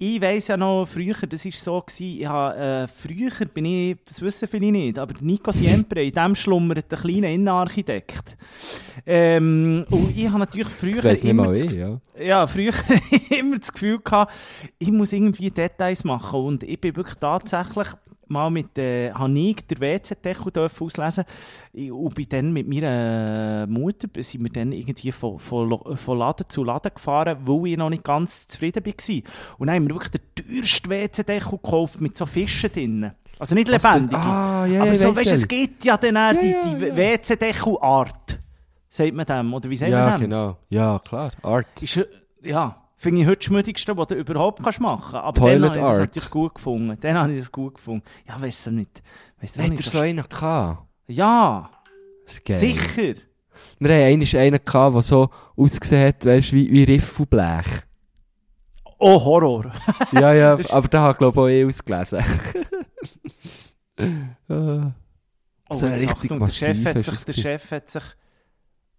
Ich weiss ja noch, früher, das war so, gewesen, ich habe, äh, früher bin ich, das wissen viele nicht, aber Nico Siempre, in dem schlummert ein kleiner Innenarchitekt. Ähm, und ich habe natürlich früher immer ich, ja. ja, früher immer das Gefühl gehabt, ich muss irgendwie Details machen. Und ich bin wirklich tatsächlich mal mit, äh, habe ich den WC-Deckel auslesen und bin dann mit meiner Mutter, sind wir dann irgendwie von, von, von Laden zu Laden gefahren, weil ich noch nicht ganz zufrieden war. Und dann haben wir wirklich den teuersten WC-Deckel gekauft mit so Fischen drin. Also nicht Was- lebendige. Ah, ja, aber so, weißt es gibt ja dann auch die, Ja, die ja, ja. WC-Deckel-Art. Sagt man dem? Oder wie sagt man Ja, dem? genau. Ja, klar. Art. ist, äh, ja, finde ich heute das Schmüdigste, was du überhaupt kannst machen kannst. Aber Toilet dann habe ich das Art. natürlich gut gefunden. Dann habe ich das gut gefunden. Ja, weiss du nicht. Weiss du Hat nicht er so einen gehabt? ja, sicher. Wir haben einmal einen gehabt, der so ausgesehen hat, weißt, wie, wie Riffelblech. Oh, Horror. ja, ja, aber da hat glaube ich auch eh ausgelesen. Ah. Oh, So richtig Achtung, der Chef hat sich, es der. Chef hat sich,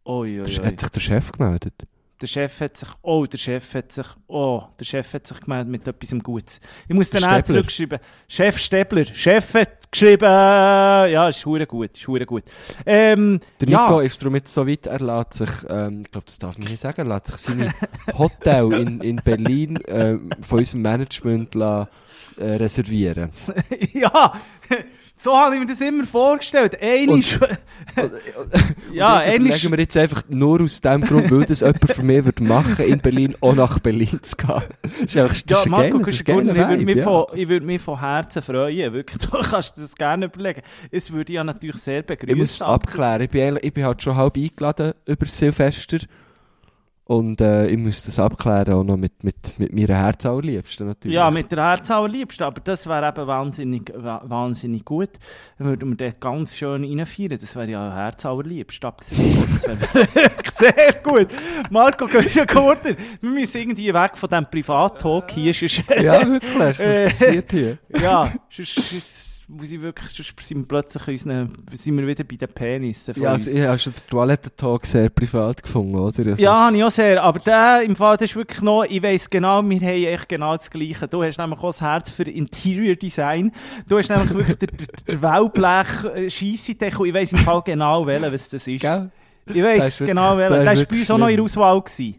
oi, oi, oi. hat sich der Chef gemeldet? Der Chef hat sich, oh, der Chef hat sich, oh, der Chef hat sich gemeldet mit etwas Gutes. Ich muss dann auch zurückschreiben. Chef Stäbler, Chef hat geschrieben, ja, ist hure gut, ist hure gut. Ähm, Der ja. Nico ist darum jetzt so weit, er lässt sich, ähm, ich glaube, das darf man nicht sagen, er lässt sich seine Hotel in, in Berlin ähm, von unserem Management la, äh, reservieren. ja, so habe ich mir das immer vorgestellt. Einmal, ja, Und einmal, legen wir jetzt einfach nur aus dem Grund, weil das jemand für mich würde machen, in Berlin auch nach Berlin zu gehen. Das ist einfach, das ja, ist Marco geiler- das ist Kuschelgurner, ich würde mich, Vibe, von, ich würde mich von Herzen freuen. Wirklich, du kannst das gerne überlegen. Es würde ja natürlich sehr Ich muss begrüßen. abklären, ich bin, ich bin halt schon halb eingeladen über Silvester. Und äh, ich muss das abklären, auch noch mit, mit, mit meiner Herzallerliebsten natürlich. Ja, mit der Herz allerliebsten, aber das wäre eben wahnsinnig, wa- wahnsinnig gut. Dann würden wir dort ganz schön reinfeiern. Das wäre ja Herz allerliebst, abgesehen. Das wäre sehr gut. Marco Göschen-Gurter, wir müssen irgendwie weg von diesem Privat-Talk hier. Sonst, Ja, wirklich. Was Äh, passiert hier? ja, sonst, sonst muss ich wirklich, sonst sind wir plötzlich unseren, sind wir wieder bei den Penissen von Ja, uns. also, ich habe schon den Toilettentalk sehr privat gefunden, oder? Also, Ja, habe ich auch sehr. Aber der im Fall, das ist wirklich noch, ich weiss genau, wir haben echt genau das Gleiche. Du hast nämlich auch das Herz für Interior Design. Du hast nämlich wirklich den, den, den Wellblech Scheissedeckel. Ich weiss im Fall genau, welchen, was das ist. Gell? Ich Der weiss ist wirklich- genau, welchen. der Der ist war bei uns auch noch in der. Auswahl. Gewesen.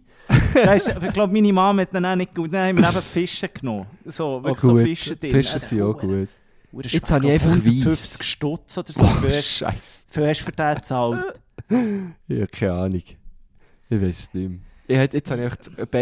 Ist, ich glaube, meine Mama hat dann auch nicht gut. Dann haben wir eben Fische genommen. So, wirklich so. Fische drin. Fische sind auch gut. Jetzt habe ich einfach 150 weiss. Stutz oder so. Hast Scheiße. für hast für den gezahlt. Ich habe keine Ahnung. Ich weiß es nicht mehr. Ich hätte, jetzt habe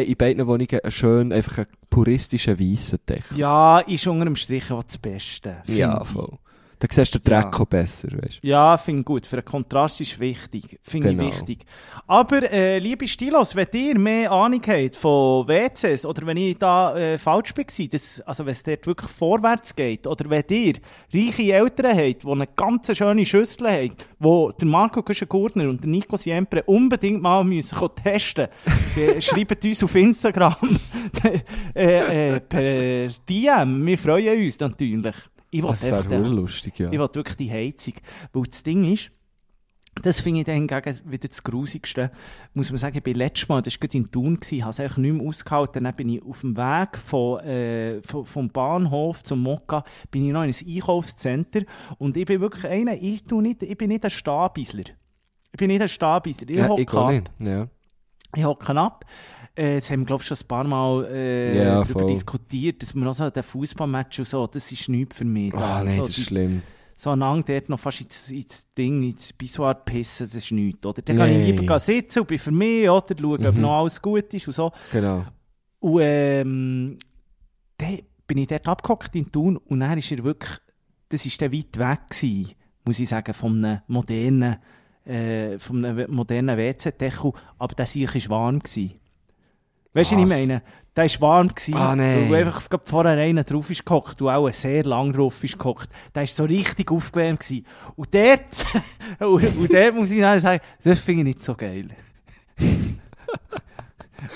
ich in beiden Wohnungen einen schönen, einfach einen puristischen weißen Deckel. Ja, ist unter dem Strich auch das Beste. Ja, ich. voll. Da siehst du den Dreck Ja. auch besser, weißt Ja, finde ich gut. Für einen Kontrast ist wichtig. Finde Genau. ich wichtig. Aber, äh, liebe Stilos, wenn ihr mehr Ahnung habt von WCs oder wenn ich da äh, falsch war, das, also wenn es dort wirklich vorwärts geht oder wenn ihr reiche Eltern habt, die eine ganz schöne Schüssel haben, wo der Marco Güschen-Gurtner und der Nico Siempre unbedingt mal müssen testen müssen, schreibt uns auf Instagram äh, äh, per DM. Wir freuen uns natürlich. Ich Das wäre den- lustig, ja. ich will wirklich die Heizung. Weil das Ding ist, das finde ich dann hingegen wieder das Grusigste. Muss man sagen, ich bin letztes Mal, das war gerade in Thun, gewesen, habe es eigentlich nicht mehr ausgehalten. Dann bin ich auf dem Weg von, äh, vom Bahnhof zum Mokka, bin ich noch in ein Einkaufscenter. Und ich bin wirklich einer, ich, tu nicht, ich bin nicht ein Stabisler. Ich bin nicht ein Stabisler. Ich ja, hocke ab. nicht. Ja. Ich hocke ab. Äh, jetzt haben wir, glaube ich, schon ein paar Mal äh, Ja, darüber voll. diskutiert, dass wir auch so den Fußballmatch und so, das ist nichts für mich. Ah, nein, so, das ist die- schlimm. so ein Ang dort noch fast ins, ins Ding, ins Pissoir pissen, das ist nichts, oder? Dann kann ich Nee. lieber sitzen und bin für mich, oder? Schauen, ob Mhm. noch alles gut ist und so. Genau. Und, ähm, dann bin ich dort abgehockt in Thun und dann ist er wirklich, das ist dann weit weg gewesen, muss ich sagen, von einem modernen, äh, einem modernen WC-Deckel, aber der Sieg war warm gewesen. Weißt du, was ich meine? Der war warm gewesen, Ah, nein. weil einfach gerade vorher einer drauf ist gehockt und auch sehr lang drauf ist gehockt. Der war so richtig aufgewärmt gewesen. Und dort, und, und dort muss ich dann sagen, das finde ich nicht so geil.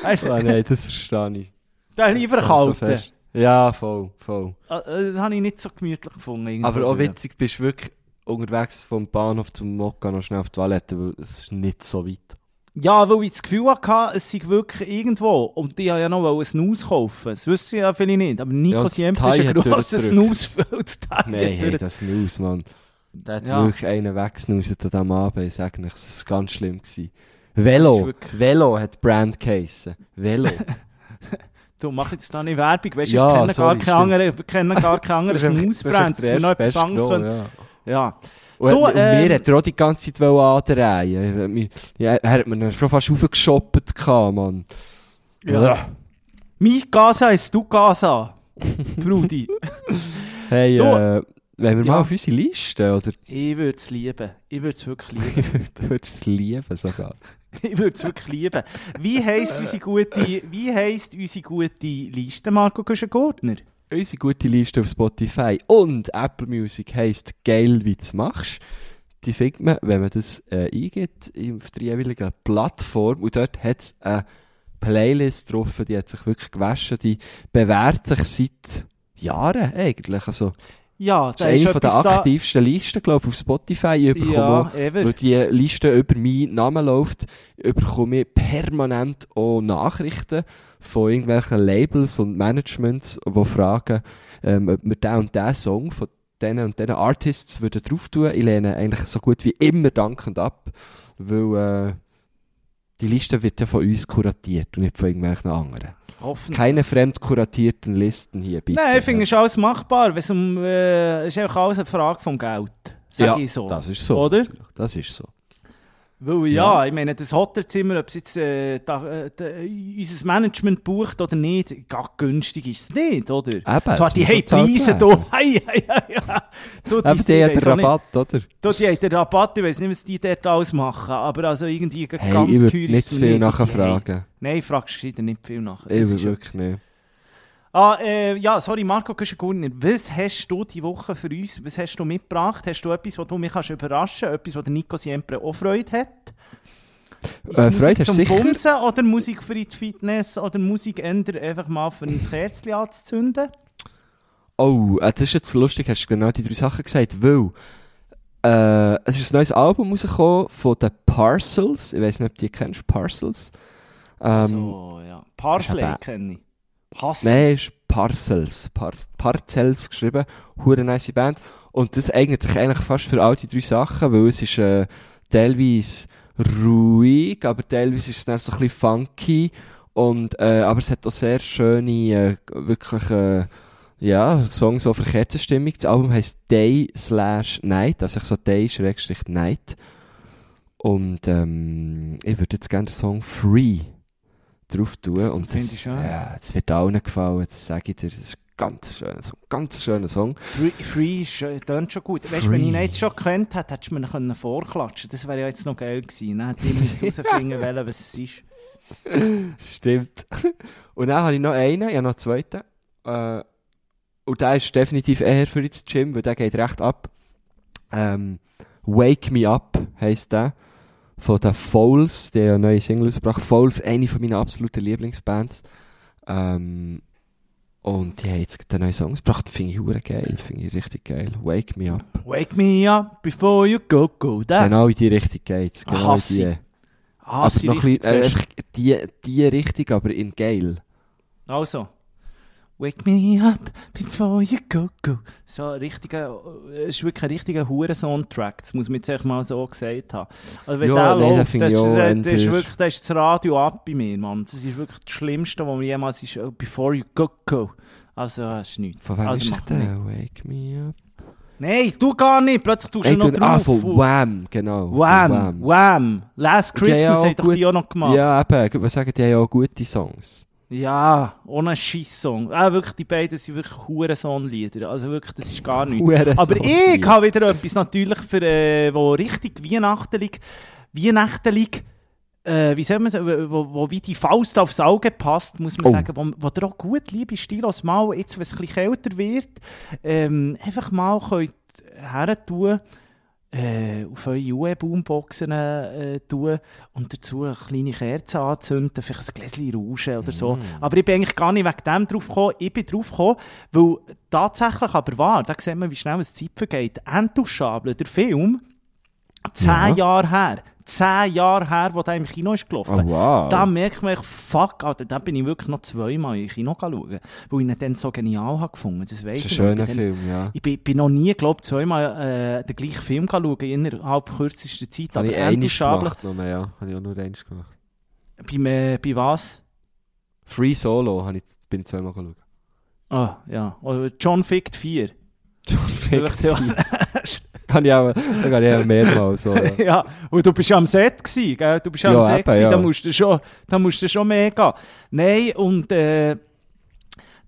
weißt du, Ah, nein, das verstehe ich. der lieber So kalt. fest. Ja, voll, voll. Äh, äh, Das habe ich nicht so gemütlich gefunden. Aber auch witzig, bist du wirklich unterwegs vom Bahnhof zum Mokka noch schnell auf die Toilette, weil es ist nicht so weit. Ja, weil ich das Gefühl hatte, es sei wirklich irgendwo. Und die haben ja noch ein Snus kaufen. Das wissen ja viele nicht. Aber Nico Ja, Thai ist ein grosser. Snus. Nein, hey, das Snus, Mann. Der hat Ja. wirklich einen weggesnuset an diesem Abend. Ich sage nicht, das war ganz schlimm. Gewesen. Das Velo. wirklich- Velo hat Brand geheissen. Velo. Du mach jetzt da nicht Werbung. Weißt du, Ja, wir kennen gar sorry, keine stimmt. andere, wir kennen gar keine andere Das ist einfach- Snus-Brand. das ist dass wir noch etwas können. ja. Ja. Und, Du, und ähm, mir hat er auch die ganze Zeit andrehen. Ja, er hat mir schon fast aufgeshoppt gehabt, Mann. Ja. Mein Gasa ist du Gasa. Brudi. Hey, Du- äh, wenn wir Ja. mal auf unsere Liste, oder? ich würde es lieben. Ich würde es wirklich lieben. Du würdest es lieben sogar. Ich würde es wirklich lieben. Wie heisst unsere gute, wie heisst unsere gute Liste, Marco Güschen-Gurtner? Unsere gute Liste auf Spotify und Apple Music heisst «Geil, wie du machst». Die findet man, wenn man das äh, eingibt, auf der jeweiligen Plattform. Und dort hat es eine Playlist drauf, die hat sich wirklich gewaschen. Die bewährt sich seit Jahren eigentlich. Also, Ja, das da ist ist eine der aktivsten Listen, glaube ich, auf Spotify. Ich bekomme Ja, ever. weil die Liste über meinen Namen läuft, bekomme ich permanent auch Nachrichten von irgendwelchen Labels und Managements, die fragen, ähm, ob wir den und den Song von diesen und diesen Artists würden drauf tun. Ich lehne eigentlich so gut wie immer dankend ab, weil äh, die Liste wird ja von uns kuratiert und nicht von irgendwelchen anderen. Hoffentlich. Keine fremd kuratierten Listen hier, bitte. Nein, ich finde, es ist alles machbar. Es um, äh, ist einfach alles eine Frage vom Geld. Sag ja, ich so. das ist so. Oder? Das ist so. Weil ja, ich meine, das Hotelzimmer, ob es jetzt äh, da, äh, unser Management bucht oder nicht, gar günstig ist es nicht, oder? Eben, Zwar die haben Preise da, hei, hei, hei. Du, Aber die- die weiss den nicht- Rabatt, oder? Du, die haben den Rabatt, ich weiß nicht, was die dort alles machen, aber also irgendwie Hey, ganz ich geheuer nicht ist zu viel nachfragen. Nein, fragst gescheiter nicht viel nach. Ich ist ja- wirklich nicht. Ah, äh, ja, sorry, Marco Güschen-Gurner. Was hast du die Woche für uns? Was hast du mitgebracht? Hast du etwas, was du mich kannst überraschen kannst? Etwas, was der Nico Siempre auch Freude hat? Ist Äh, Musik Freude hast zum sicher. Bumsen oder Musik für die Fitness oder Musik ändern einfach mal für ein Kerzchen anzuzünden? Oh, äh, das ist jetzt lustig, hast du genau die drei Sachen gesagt, weil äh, es ist ein neues Album rausgekommen von den Parcels. Ich weiß nicht, ob du die kennst, Parcels. Ähm, so, ja. Parsley kenne ich. Hass. Nein, ist Parcels. Par Parcels geschrieben. Hure nice Band. Und das eignet sich eigentlich fast für all die drei Sachen, weil es ist äh, teilweise ruhig, aber teilweise ist es dann so ein bisschen funky. Und, äh, aber es hat auch sehr schöne, äh, wirklich, äh, ja, Songs so für Kerzenstimmung. Das Album heisst Day slash Night, also so Day schrägstrich Night. Und ähm, ich würde jetzt gerne den Song Free drauf tun. Und das, schön. Ja, es wird allen gefallen, das sage ich dir. Das ist ein ganz schöner Song. Ganz schöner Song. Free, free tönt schon gut. Weißt wenn ich ihn jetzt schon gekannt hätte, hättest du mir ihn können vorklatschen Das wäre ja jetzt noch geil gewesen. Dann hätte ich müssen herausfinden wollen, was es ist. Stimmt. Und dann habe ich noch einen, ich habe noch einen zweiten. Äh, und der ist definitiv eher für ins Gym, weil der geht recht ab. Ähm, Wake Me Up heisst der. Von den Fouls, der eine neue Single rausgebracht. Fouls, eine von meinen absoluten Lieblingsbands. Ähm, und die haben jetzt den neuen Song gebracht. Finde ich hure geil. Finde ich richtig geil. Wake Me Up. Wake me up before you go, go. Der Genau in die Richtung geht's. Genau in die. hasse aber noch ein bisschen, äh, die, die Richtung, aber in geil. Also. Wake me up before you go, go. So richtiger, äh, es ist wirklich ein richtiger Hurensohn-Track. Das muss man jetzt mal so gesagt haben. Also wenn Ja, der den läuft, finde das, ist, äh, das ist wirklich, das ist das Radio ab bei mir, Mann. Das ist wirklich das Schlimmste, was mir jemals ist. äh, Before you go, go. Also, das ist nichts. Von wem also, ist der? Wake Me Up. Nein, du gar nicht. Plötzlich tust du noch du- ah, drauf. von Wham, genau. Wham, Wham. Last Christmas hat doch die auch noch gemacht. Ja, eben, ich würde sagen, die haben auch gute Songs. Ja, ohne Scheiss-Song. Ah, wirklich, die beiden sind wirklich Hurensohn-Lieder. Also wirklich, das ist gar nichts. Aber ich habe wieder etwas natürlich für, äh, wo richtig weihnachtelig, weihnachtelig, äh, wie soll man sagen, wo, wo wie die Faust aufs Auge passt, muss man Oh. sagen, wo, wo ihr auch gut, liebe Stilos, mal, jetzt, wenn es ein bisschen kälter wird, ähm, einfach mal könnt her tun, äh, auf eure UE-Boomboxen äh, tun und dazu eine kleine Kerze anzünden, vielleicht ein Gläschen Rouge oder so. Aber ich bin eigentlich gar nicht wegen dem drauf gekommen. Ich bin drauf gekommen, weil tatsächlich aber wahr, da sieht man, wie schnell es Zeit vergeht. Intouchable, der Film, zehn Ja. Jahre her, zehn Jahre her, wo der im Kino ist gelaufen. Oh, wow. Da merkt man, fuck, Alter, da bin ich wirklich noch zweimal im Kino schauen, weil ich ihn dann so genial habe gefunden. Das das weiss ist ein ich noch. Ich schöner dann- Film, ja. ich bin, bin noch nie, glaube ich, zweimal äh, den gleichen Film schauen, innerhalb kürzester Zeit. Habe ich aber einiges Intouchable, gemacht, nur, ja. Habe ich auch nur eins gemacht. bei, äh, bei was? Free Solo habe ich, bin ich zweimal geschaut. Ah, ja. Oder John Fick 4. John Fick. so. Kann ich auch, da kann ich auch mehrmals so, ja. ja, und du bist ja am Set gewesen, gell? Du bist ja, am Set eben, gewesen, ja. da musst du schon, da musst du schon mehr gehen. Nein, und, äh,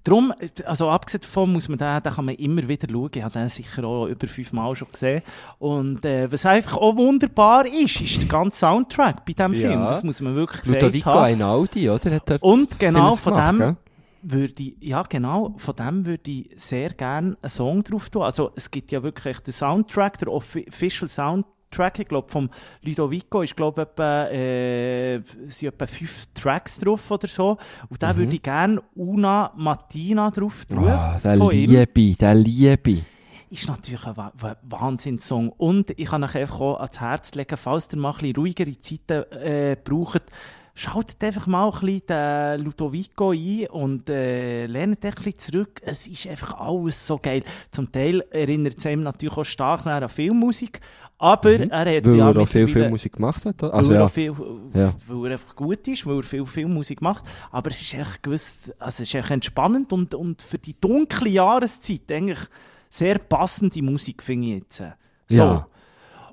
Darum, also abgesehen davon muss man den, den kann man immer wieder schauen. Ich habe den sicher auch über fünfmal schon gesehen. Und äh, was einfach auch wunderbar ist, ist der ganze Soundtrack bei diesem Ja. Film. Das muss man wirklich gesagt Ludovico. Einaudi, oder? Hat dort Und genau von gemacht, dem gell? Würde ich, ja genau, von dem würde ich sehr gerne einen Song drauf tun. Also es gibt ja wirklich den Soundtrack, der offi- Official Soundtrack, ich glaube vom Ludovico ist glaube etwa, äh, sind etwa fünf Tracks drauf oder so. Und da würde ich gerne Una Mattina drauf tun. Oh, der. Liebe, der Liebe. Ist natürlich ein Wa- Wa- Wahnsinnssong. Und ich kann euch einfach auch ans Herz legen, falls ihr mal ein bisschen ruhigere Zeiten äh, braucht, Schaltet einfach mal ein bisschen den Ludovico ein und äh, lernt ein bisschen zurück. Es ist einfach alles so geil. Zum Teil erinnert es ihm natürlich auch stark an Filmmusik, aber er hat Weil ja er auch viel Filmmusik gemacht hat. Also weil, er ja, auch viel, Ja. weil er einfach gut ist, weil er viel Filmmusik macht. Aber es ist echt gewiss, also es ist echt entspannend und, und für die dunkle Jahreszeit eigentlich sehr passende Musik, finde ich jetzt. So. Ja.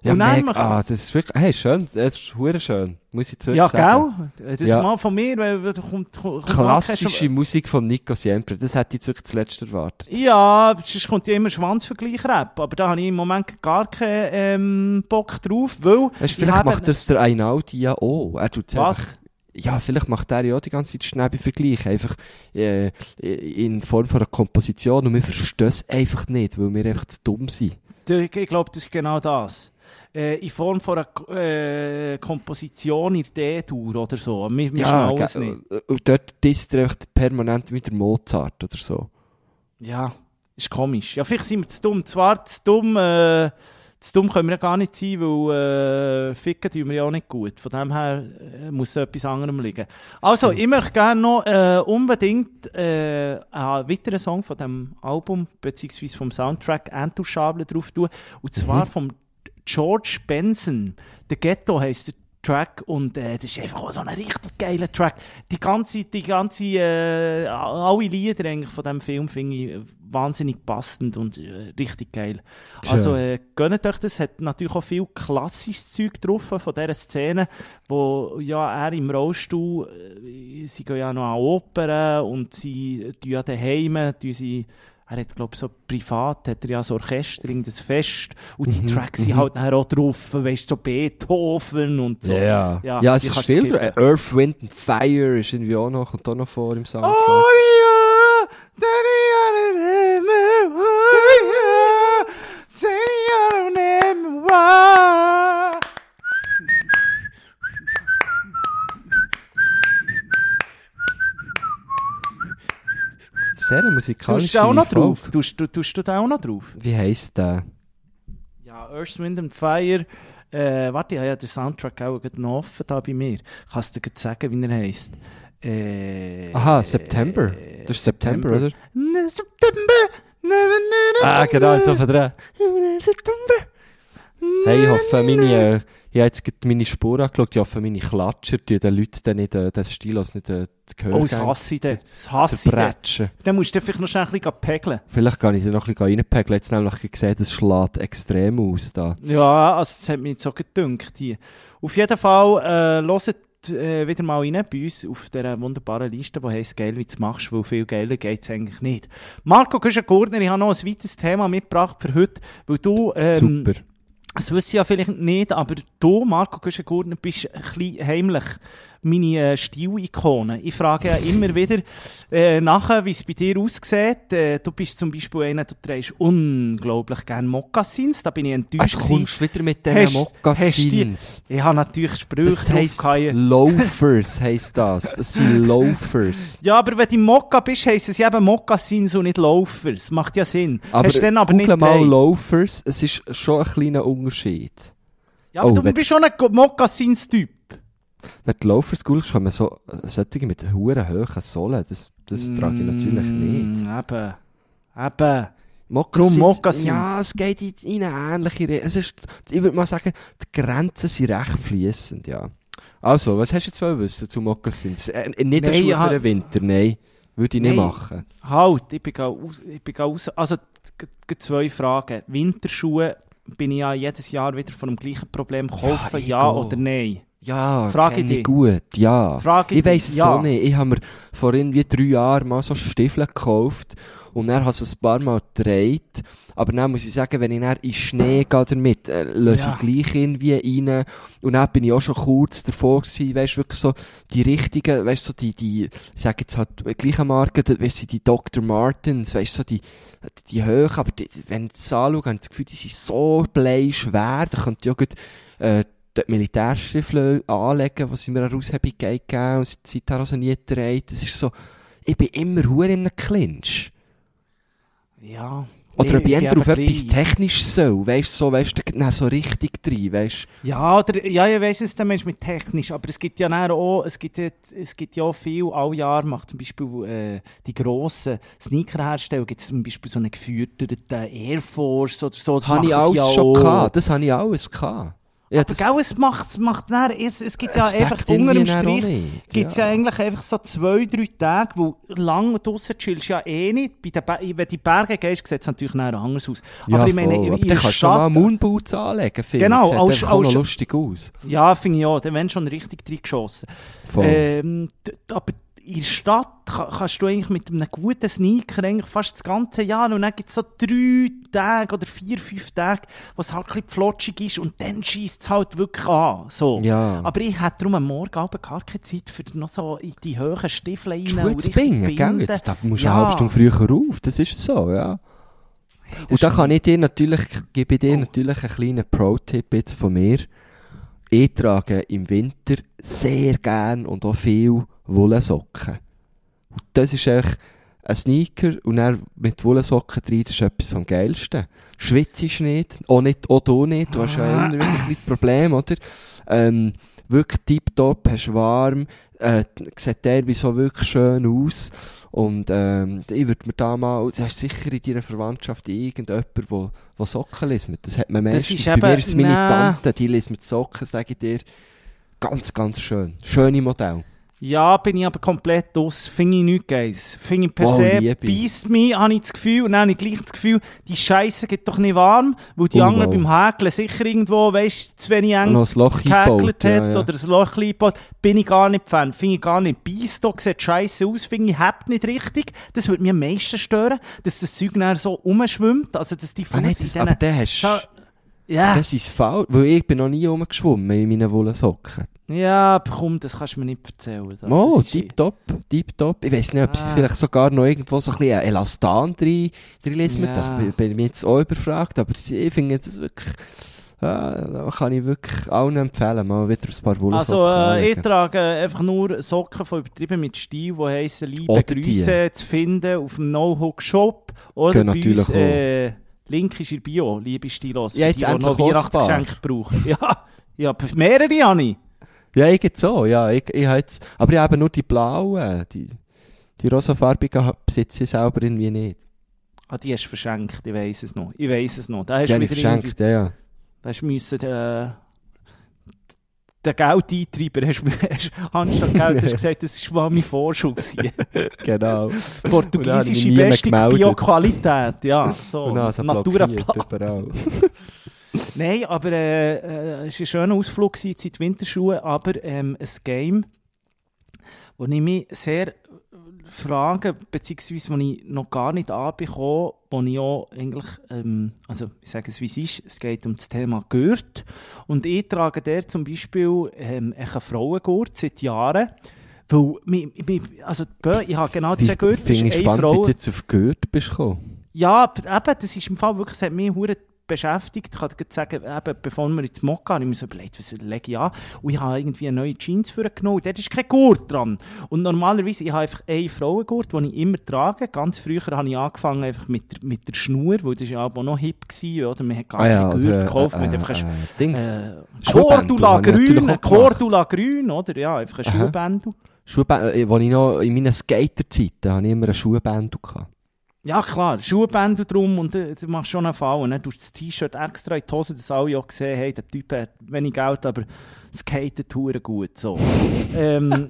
Ja, Und dann mega, ah, das ist wirklich, hey, schön, das ist hure schön, muss ich zu Ja, sagen. gell? Das Ja. mal von mir, weil da kommt, kommt Klassische Musik von Nico Siempre, das hätte ich wirklich zuletzt erwartet. Ja, sonst kommt ja immer Schwanzvergleich-Rap, aber da habe ich im Moment gar keinen ähm, Bock drauf, weil... Weißt, vielleicht habe- macht das der Einaudi ja auch. Er tut's Was? Ja, vielleicht macht er ja auch die ganze Zeit Schnäbi-Vergleich, einfach äh, in Form von einer Komposition und wir verstehen es einfach nicht, weil wir einfach zu dumm sind. Ich glaube, das ist genau das. Äh, in Form von einer äh, Komposition in D-Dur oder so. Wir, wir schnallen es ge- nicht. und dort disst er permanent wieder Mozart oder so. Ja, ist komisch. Ja, vielleicht sind wir zu dumm. Zwar zu dumm, äh, zu dumm können wir ja gar nicht sein, weil äh, ficken tun wir ja auch nicht gut. Von dem her äh, muss etwas anderem liegen. Also, ich möchte gerne noch äh, unbedingt äh, einen weiteren Song von dem Album, beziehungsweise vom Soundtrack Intouchable drauf tun. Und zwar vom George Benson. The Ghetto heisst der Track und äh, das ist einfach auch so ein richtig geiler Track. Die ganze, die ganze, äh, alle Lieder eigentlich von dem Film finde ich äh, wahnsinnig passend und äh, richtig geil. Schön. Also äh, gönnt euch das, hat natürlich auch viel klassisches Zeug drauf von dieser Szene, wo ja er im Rollstuhl, äh, sie gehen ja noch an Opern und sie tun ja daheim, tun sie er hat, glaube ich, so privat hat er ja so Orchester, das Fest. Und die Tracks sind halt nachher auch drauf, weißt du, so Beethoven und so. Ja, Ja, ja es ist viel skippen. Earth, Wind and Fire ist irgendwie auch noch, kommt auch noch vor im Soundtrack. Oh, Sehr eine musikalische Tust du auch noch drauf? Tust du, tust du da auch noch drauf? Wie heisst der? Ja, Earth, Wind and Fire. Äh, warte, ich habe ja den Soundtrack auch noch offen da bei mir. Kannst du dir sagen, wie er heisst? Äh, Aha, September. äh, Das ist September, oder? Na, September. Na, na, na, na, Ah, genau, so von dran. September. Hey, ich hoffe, meine, äh, ich habe jetzt meine Spur angeschaut, ich hoffe, meine Klatscher tun den Leuten dann nicht, äh, den Stilos nicht äh, die Oh, das hasse ich dann. Das hasse ich dann. musst du vielleicht noch schnell ein bisschen pegeln. Vielleicht kann ich sie noch ein bisschen reinpegeln. Jetzt nämlich gesehen, das schlägt extrem aus da. Ja, also das hat mich jetzt so gedünkt hier. Auf jeden Fall, äh, hört äh, wieder mal rein bei uns auf dieser wunderbaren Liste, die heisst «Geil, wie du machst», weil viel geiler geht es eigentlich nicht. Marco Güschen-Gurtner, ich habe noch ein weiteres Thema mitgebracht für heute, weil du... Ähm, Super. Das wissen ja vielleicht nicht, aber du, Marco Güschen-Gurtner, bist ein bisschen heimlich meine äh, Stilikone. Ich frage ja immer wieder äh, nachher, wie es bei dir aussieht. Äh, du bist zum Beispiel einer, du trägst unglaublich gerne Mokassins. Da bin ich enttäuscht. Jetzt gewesen. kommst du wieder mit diesen Hast- hast Mokassins. Ich habe natürlich Sprüche Das heisst. Loafers, heisst das. Das sind Loafers. Ja, aber wenn du im Mokka bist, heisst es ja eben Mokassins und nicht Loafers. Macht ja Sinn. Aber, Hast du dann aber nicht mal drei. Loafers, es ist schon ein kleiner Unterschied. Ja, aber Oh, du bist schon ein Mokassins-Typ. Wenn Loafers googelst, kann man so, solche mit hohen hohen Sohlen, das, das trage ich natürlich nicht. Mm, Eben. Eben. Mokassins, Mokassins. Ja, es geht in, in eine ähnliche Richtung. Es ist, ich würde mal sagen, die Grenzen sind recht fließend, ja. Also, was hast du jetzt wissen zu Mokassins? Äh, nicht Nein, ein Schuh ich für den Winter, nein. Würde ich nicht Nein. machen. Halt, ich bin gar aus, ich bin aus, also zwei Fragen. Winterschuhe bin ich ja jedes Jahr wieder von dem gleichen Problem kaufen, ja, auch. oder nein? Ja, Frage dich. ich gut, ja. Frage ich weiss es ja. auch nicht. Ich habe mir vor irgendwie drei Jahren mal so Stiefel gekauft und habe ich es ein paar Mal gedreht. Aber dann muss ich sagen, wenn ich dann in Schnee gehe damit, äh, löse Ja. ich gleich irgendwie rein. Und dann bin ich auch schon kurz davor gewesen, weißt wirklich so die richtigen, weißt so die, die, ich sag jetzt halt gleiche Marke, weißt du, die Dr. Martens, weißt so die, die Höhe, aber die, wenn ich das anschaue, habe ich das Gefühl, die sind so bleischwer, da könnte ja gut, äh, die Militärstiefel anlegen, die sie mir eine Aushebung gegeben und seither also nie getragen. Das ist so, ich bin immer hure in einem Clinch. Ja. Oder ob ich eher auf etwas technisch soll, weißt du, so, weißt du, dann so richtig drin, weißt Ja, oder, ja, ich weiss es, der Mensch mit technisch, aber es gibt ja auch, es gibt, es gibt ja auch viel, all Jahr macht zum Beispiel äh, die grossen Sneakerhersteller, gibt es zum Beispiel so einen geführten Air Force oder so. Das habe ich sie alles ja schon gehabt. Das habe ich alles gehabt. Ja, aber gell, es macht, es macht dann, es, es gibt ja Es einfach unter dem Strich, nicht, gibt es ja. ja. eigentlich einfach so zwei, drei Tage, wo lang draussen chillst ja eh nicht. Bei den wenn du in die Berge gehst, sieht es natürlich dann anders aus. Ja, aber ich meine, voll. in aber der kannst du mal Stadt, Moonboots anlegen, finde Genau, ich. Sieht als- als- lustig aus. ja, finde ich auch, dann werden schon richtig reingeschossen. Ähm, aber in der Stadt ka- kannst du eigentlich mit einem guten Sneaker eigentlich fast das ganze Jahr und dann gibt es so drei Tage oder vier, fünf Tage, wo es halt ein bisschen flotschig ist und dann schießt es halt wirklich an. So. Ja. Aber ich hätte darum am Morgen Abend gar keine Zeit für noch so in die höheren Stiefel rein zu bingen, gell? Jetzt, da musst du Ja. eine halbe Stunde früher auf, das ist so, ja. das Und da kann ich dir natürlich, gebe ich dir Oh. natürlich einen kleinen Pro-Tipp jetzt von mir. Ich trage im Winter sehr gern und auch viel Wollsocken. Und das ist echt ein Sneaker und dann mit Wollsocken drin, das ist etwas vom Geilsten. Schwitzt nicht, auch nicht, auch du nicht, du hast ja immer wieder ein Problem, oder? Ähm, wirklich tiptop, hast warm, äh, sieht teilweise auch wirklich schön aus. Und ähm, ich würde mir da mal, du hast sicher in deiner Verwandtschaft irgendjemand, wo, wo Socken liest. Das hat man meistens. ist Bei eben- mir ist meine nein. Tante, die liest mit Socken, sage ich dir. Ganz, ganz schön. Schöne Modell. Ja, bin ich aber komplett aus. Finde ich nicht geil. Finde ich per Oh, se, beißt mich, habe ich das Gefühl. Und dann habe ich gleich das Gefühl, die Scheiße geht doch nicht warm, weil die Oh, anderen wow. beim Häkeln sicher irgendwo, weißt zu wenig eng gehäkelt eingebaut. Ja, hat ja. oder ein Loch eingebaut. Bin ich gar nicht Fan. Finde ich gar nicht. Beißt doch, sieht scheiße aus. Finde ich, hebt nicht richtig. Das würde mich am meisten stören, dass das Zeug dann so rumschwimmt. Also, dass die Ah, nein, das, aber der hast ja, Das ist faul, weil ich bin noch nie rumgeschwommen in meinen Wollsocken. Ja, komm, das kannst du mir nicht erzählen. Das Oh, tipptopp, tipptopp. Ich weiss nicht, ob es Ah. vielleicht sogar noch irgendwo so ein bisschen Elastan drin, drin liest. Ja. Das bin ich jetzt auch überfragt, aber ich finde das wirklich, ja, kann ich wirklich allen empfehlen, mal wieder ein paar Wollsocken Also, äh, ich trage einfach nur Socken von übertrieben mit Stil, die heissen Liebe Oder die. Grüße zu finden auf dem No-Hook Shop oder Gehen bei natürlich uns, äh, Link ist in Bio, liebe Stilos. Ja, jetzt die, die noch Weihnachtsgeschenke brauchen. Ja, ja, mehrere habe ich. Ja, ich so, ja. Ich, ich habe jetzt, aber ich habe nur die blauen, die, die rosafarbigen besitze ich selber irgendwie nicht. Ah, die hast du verschenkt, ich weiss es noch. Ich weiss es noch. Da hast Die du verschenkt, ja, ja. Da hast du müssen, äh, den Geldeintreiber hast, du- hast anstatt Geld hast gesagt, das war mein Vorschuss hier. Genau. Portugiesische beste. Bio-Qualität, ja. So, Natura überall. Nein, aber äh, äh, es war ein schöner Ausflug in die Winterschuhe, aber ähm, ein Game, wo ich mich sehr äh, frage, beziehungsweise wo ich noch gar nicht anbekomme, wo ich auch eigentlich, ähm, also ich sage es wie es ist, es geht um das Thema Gurt und ich trage der zum Beispiel ähm, einen Frauengurt seit Jahren, weil, mi, mi, also ich habe genau zwei finde ich spannend, Frau- wie du jetzt auf Gürtel bist gekommen. ja, aber eben, das ist im Fall wirklich, es hat mich beschäftigt. Ich kann dir sagen, eben, bevor wir ins Mokka, habe ich mir so überlegt, was lege ich an? Und ich habe irgendwie eine neue Jeans für genommen. Dort ist kein Gurt dran. Und normalerweise, ich habe einfach einen Frauengurt, den ich immer trage. Ganz früher habe ich angefangen einfach mit, der- mit der Schnur, weil das war auch noch hip gewesen, oder? Man hat gar Ah ja, also, Gurt äh, gekauft. äh, mit einfach äh, ein Dings. äh, Cordula Grün. Cordula Grün, oder? Ja, einfach ein. Schuhbändel. Schuhbändel, äh, wo ich noch in meinen Skaterzeiten habe ich immer einen Schuhbändel gehabt. Ja, klar, Schuhbändel drum und äh, du machst schon einen Fall. Ne? Du hast das T-Shirt extra in die Hose, dass alle auch sehen, hey, der Typ hat wenig Geld, aber skatet hure gut. So. ähm,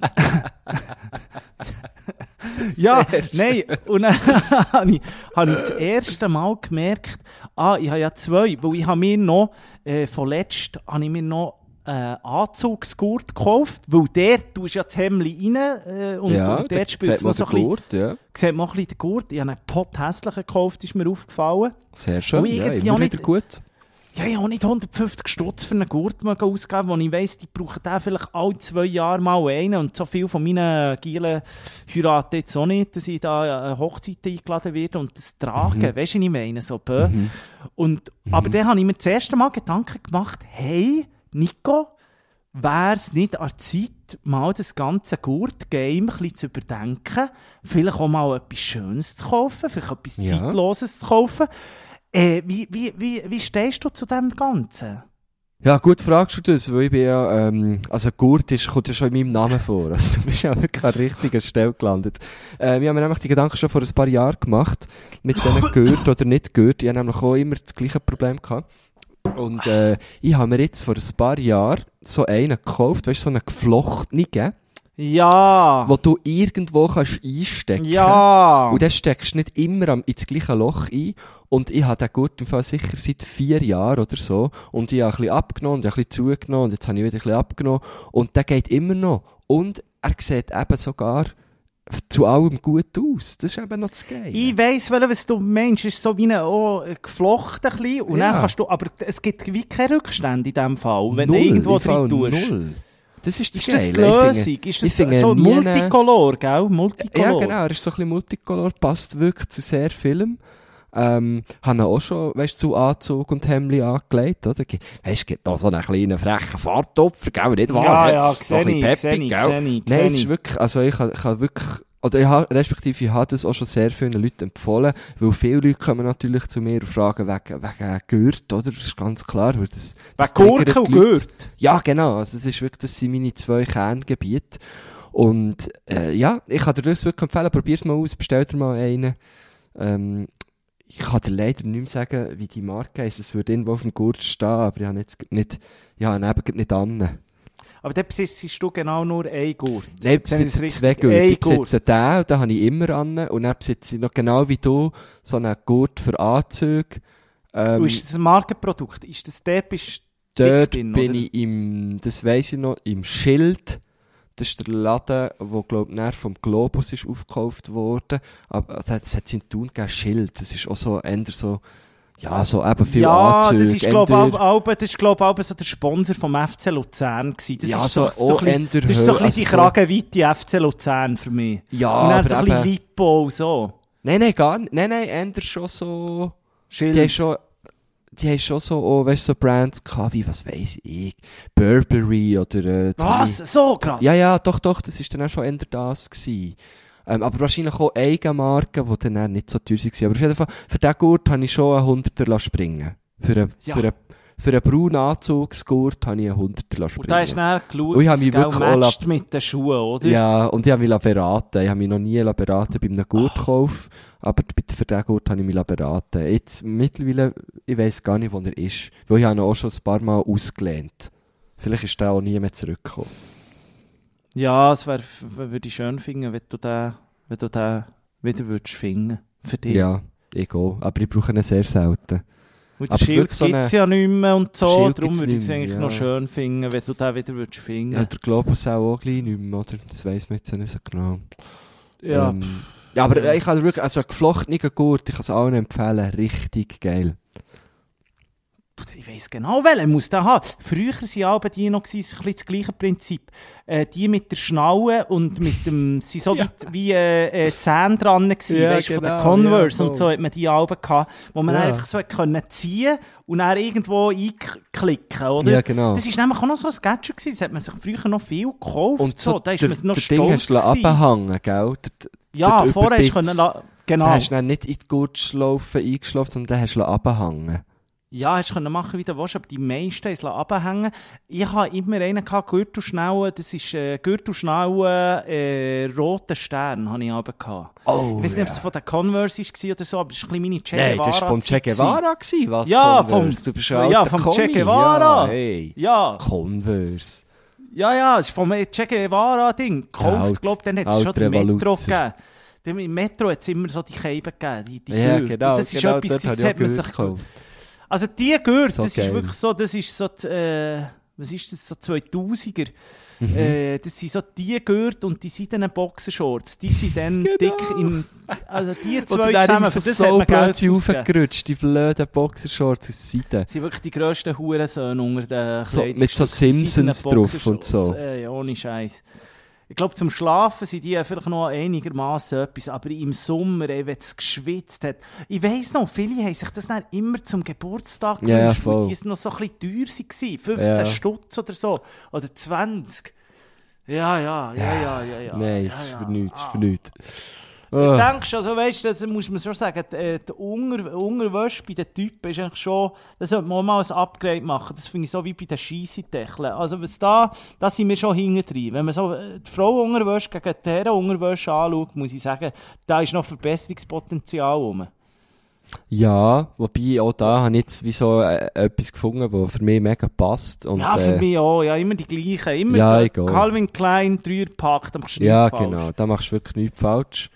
ja, nein, und dann habe ich, hab ich das erste Mal gemerkt, ah, ich habe ja zwei, weil ich habe mir noch, äh, von letzt, habe ich mir noch äh, Anzugsgurt gekauft, weil der tust ja das Hemdli rein äh, und, ja, und dort spielt es noch so ein bisschen Gurt, ja. sieht man ein bisschen den Gurt. Ich habe einen Potthässlichen gekauft, ist mir aufgefallen. Sehr schön, ja, immer nicht- wieder gut. Ja, ich habe auch nicht 150 Stutz für einen Gurt ausgeben, wo ich weiss, die brauchen den vielleicht alle zwei Jahre mal einen. Und so viel von meinen Gielen heiraten jetzt auch nicht, dass ich da eine Hochzeit eingeladen werde und das tragen. Mhm. Weißt du, was ich meine? So, bö. Und, Aber dann habe ich mir das erste Mal Gedanken gemacht, hey, Nico, wäre es nicht an der Zeit, mal das ganze Gurt-Game zu überdenken, vielleicht auch mal etwas Schönes zu kaufen, vielleicht etwas Ja. Zeitloses zu kaufen. Äh, wie, wie, wie, wie stehst du zu dem Ganzen? Ja, gut fragst du das, weil ich bin ja, ähm, also Gurt ist, kommt ja schon in meinem Namen vor. Also du bist ja wirklich an der richtigen Stelle gelandet. Äh, wir haben mir nämlich die Gedanken schon vor ein paar Jahren gemacht, mit diesen Gurt oder nicht Gurt. Ich habe nämlich auch immer das gleiche Problem gehabt. Und äh, ich habe mir jetzt vor ein paar Jahren so einen gekauft, weißt du, so einen geflochtenen, Ja! wo du irgendwo kannst einstecken Ja! Und dann steckst du nicht immer am, ins gleiche Loch ein. Und ich habe den Gurt im Fall sicher seit vier Jahren oder so. Und ich habe ein bisschen abgenommen und ein bisschen zugenommen. Und jetzt habe ich wieder ein bisschen abgenommen. Und der geht immer noch. Und er sieht eben sogar zu allem gut aus. Das ist eben noch das Geile. Ich weiss, was du meinst. Es ist so wie ein, oh, geflochten bisschen. Und Ja. dann kannst du, aber es gibt wie keine Rückstände in diesem Fall, wenn Null, du irgendwo drin tust. Null. Das ist das Ist das die Lösung? Ist das finde so Multicolor, gell? Multicolor. Ja, genau, er ist so ein bisschen Multicolor, passt wirklich zu sehr Film. Ähm, haben auch schon, weißt du, zu Anzug und Hemli angelegt, oder? Weißt du, noch so einen kleinen frechen Farbtopfer, gell, nicht wahr? Ja, ja, gell? sehe ich, Nein, es ist ich. wirklich, also ich kann wirklich, oder ich habe, respektive ich habe das auch schon sehr vielen Leuten empfohlen, weil viele Leute kommen natürlich zu mir und fragen wegen, wegen Gürt, oder? Das ist ganz klar, weil das, das Wegen Gurke und. Gürt. Ja, genau. Also, das ist wirklich, das sind meine zwei Kerngebiete. Und, äh, ja, ich kann dir das wirklich empfehlen. Probier's mal aus, bestell dir mal einen. Ähm, ich kann dir leider nicht mehr sagen, wie die Marke heisst. Es würde irgendwo auf dem Gurt stehen, aber ich habe jetzt nicht, ja, neben nicht an. Aber dann besitzt du genau nur einen Gurt. Nein, ich besitze es zwei Gurte. Ein Ich besitze den, und den habe ich immer an. Und dann besitze ich noch genau wie du so einen Gurt für Anzüge. Ähm, Und ist das ein Markenprodukt? Ist das dort bist Dort drin, bin oder? ich im, das weiss ich noch, im Schild. Das ist der Laden, wo, glaub ich, vom Globus ist aufgekauft worden. Aber also, es hat in Thun gegeben, Schild. Das ist auch so, eher so, ja, so eben viel ja, Anzüge. das ist, glaube ich, glaub, so der Sponsor vom FC Luzern gewesen. Das Ja, ist so- so, so, auch ein bisschen- das ist so ein bisschen die also so- Kragenweite FC Luzern für mich. Ja, Und dann aber so ein bisschen Lipo und so. Nein, nein, gar nicht. Nein, nein, eher schon so, Schild. die schon, die haben schon so, oh, weißt du, so Brands gehabt, wie, was weiss ich, Burberry oder, äh, Was? So gerade? Ja, ja, doch, doch, das ist dann auch schon eher das gewesen. Ähm, aber wahrscheinlich auch Eigenmarken, die dann auch nicht so teuer waren. Aber auf jeden Fall, für diesen Gurt habe ich schon einen Hunderter lassen springen. Für einen, Ja. für einen, für einen braunen Anzugsgurt habe ich einen Hunderter lassen Und da hast du springen. dann geschaut, Und ich habe mich wirklich matcht mit den Schuhen, oder? Ja, und ich habe mich beraten. Ich habe mich noch nie beraten bei einem Gurtkauf. Aber für diesen Gurt habe ich mich beraten. Jetzt, mittlerweile, ich weiss gar nicht, wo er ist. Weil ich habe ihn auch schon ein paar Mal ausgelehnt. Vielleicht ist der auch nie mehr zurückgekommen. Ja, es wäre, würde ich schön finden, wenn du den, wenn du den wieder würdest finden. Für dich. Ja, ich auch. Aber ich brauche ihn sehr selten. Und Aber Schild so gibt es eine- ja nicht mehr und so. Darum würde ich es eigentlich ja. noch schön finden, wenn du den wieder würdest finden. Ja, der Globus auch, auch gleich nicht mehr, oder? Das weiss man jetzt nicht so genau. Ja, Ähm, ja aber Ja. ich dir wirklich, also geflochtenen Gurt, ich kann es allen empfehlen, richtig geil. Ich weiss genau, welchen muss der haben. Früher waren alle die noch gewesen, ein bisschen das gleiche Prinzip. Äh, die mit der Schnaue und mit dem, sie so wie, wie äh, äh, Zähne dran gewesen, Ja, weißt, von den genau, Converse ja, und so hat man die Alben gehabt, wo man Ja. einfach so können ziehen und dann irgendwo einklicken, oder? Ja, genau. Das war nämlich auch noch so ein Gadget gewesen, das hat man sich früher noch viel gekauft, Und so, so, da ist der, man noch der Ding stolz hast du abgehangen, gell? Der, Ja, der vorher hast du können, genau. Den hast du nicht in die Gurtschlaufe eingeschlafen, sondern den hast du abgehangen. Ja, hast du können machen, wie du willst, aber die meisten es abhängen Ich habe immer einen gehabt, Gürtelschnauen, das ist äh, Gürtelschnauen, äh, roter Stern, habe ich aber gehabt. Oh, ich weiß nicht, ob es von den Converse war oder so, aber das war ein bisschen meine Che Nein, Guevara. das war vom Che Guevara, gewesen, was? Ja, Converse? vom- du bist ja, vom Che. Guevara. Ja, hey. Ja, Converse. ja, ja, das ist vom Che Guevara-Ding. Gekauft, alt- glaube dann hat es schon den Metro gegeben. Im Metro hat es immer so die Käben gegeben, die, die Ja, genau, Und das ist genau, etwas, das ich auch hat man sich gekauft. Also die Gürtel, So das ist geil. wirklich so, das ist so, die, äh, was ist das, so 2000er. Mhm. Äh, das sind so die Gürtel und die seidenen Boxershorts, die sind dann Genau. dick im, also die zwei zusammen, für so das hat so man Geld aufgerutscht, die blöden Boxershorts aus Seite. Das sind wirklich die grössten Hurensöhne unter den So, mit so Simpsons drauf und so. Äh, ohne Scheiß. Ich glaube, zum Schlafen sind die vielleicht noch einigermaßen etwas, aber im Sommer, ey, wenn es geschwitzt hat. Ich weiss noch, viele haben sich das dann immer zum Geburtstag Ja, ja, gewünscht, weil voll. die noch so ein bisschen teuer waren. 15 Ja. Stutz oder so. Oder 20. Ja, ja, ja, ja, ja. ja. Nein, ja, das ist ja. für nichts, Ah. für nichts. Du Oh. denkst, also weißt du, das muss man schon sagen, die, äh, die Unter Unterwäsche bei den Typen ist eigentlich schon, das sollte man mal ein Upgrade machen. Das finde ich so wie bei den Scheissendeckeln. Also was da, da sind wir schon hinten drin. Wenn man so äh, die Frau Unterwäsche gegen die Herren Unterwäsche anschaut, muss ich sagen, da ist noch Verbesserungspotenzial rum. Ja, wobei auch da habe ich jetzt wie so äh, etwas gefunden, was für mich mega passt. Und, Ja, für äh, mich auch. Ja, immer die gleichen. Immer Ja. Calvin Klein, Dreierpack, da machst du Ja, nichts falsch. genau. Da machst du wirklich nichts falsch.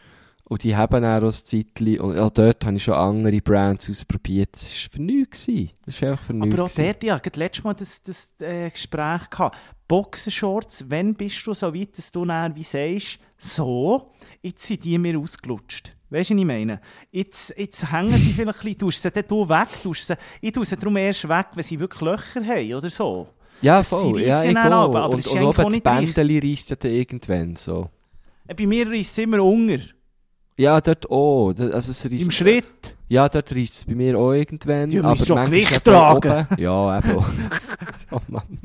Und die haben auch ein Zeitchen. Und auch dort habe ich schon andere Brands ausprobiert. Das war für nichts. Das war einfach für nichts. Aber auch dort, ja, gerade letztes Mal das, das äh, Gespräch gehabt. Boxershorts, wann bist du so weit, dass du dann wie sagst, so, jetzt sind die mir ausgelutscht. Weißt du, was ich meine? Jetzt, jetzt hängen sie vielleicht ein bisschen, tust sie dann du weg, tust sie, ich tue sie darum erst weg, wenn sie wirklich Löcher haben, oder so. Ja, das- voll. Ja, ich aber Und, das ist und oben das. Bändeli reisst ja dann irgendwann so. Äh, Bei mir ist es immer unter, Ja, dort auch. Also es reisst, im Schritt. Ja, dort reisst es bei mir auch irgendwann. Müssen doch manchmal Gewicht tragen. Oben. Ja, eben. oh Mann.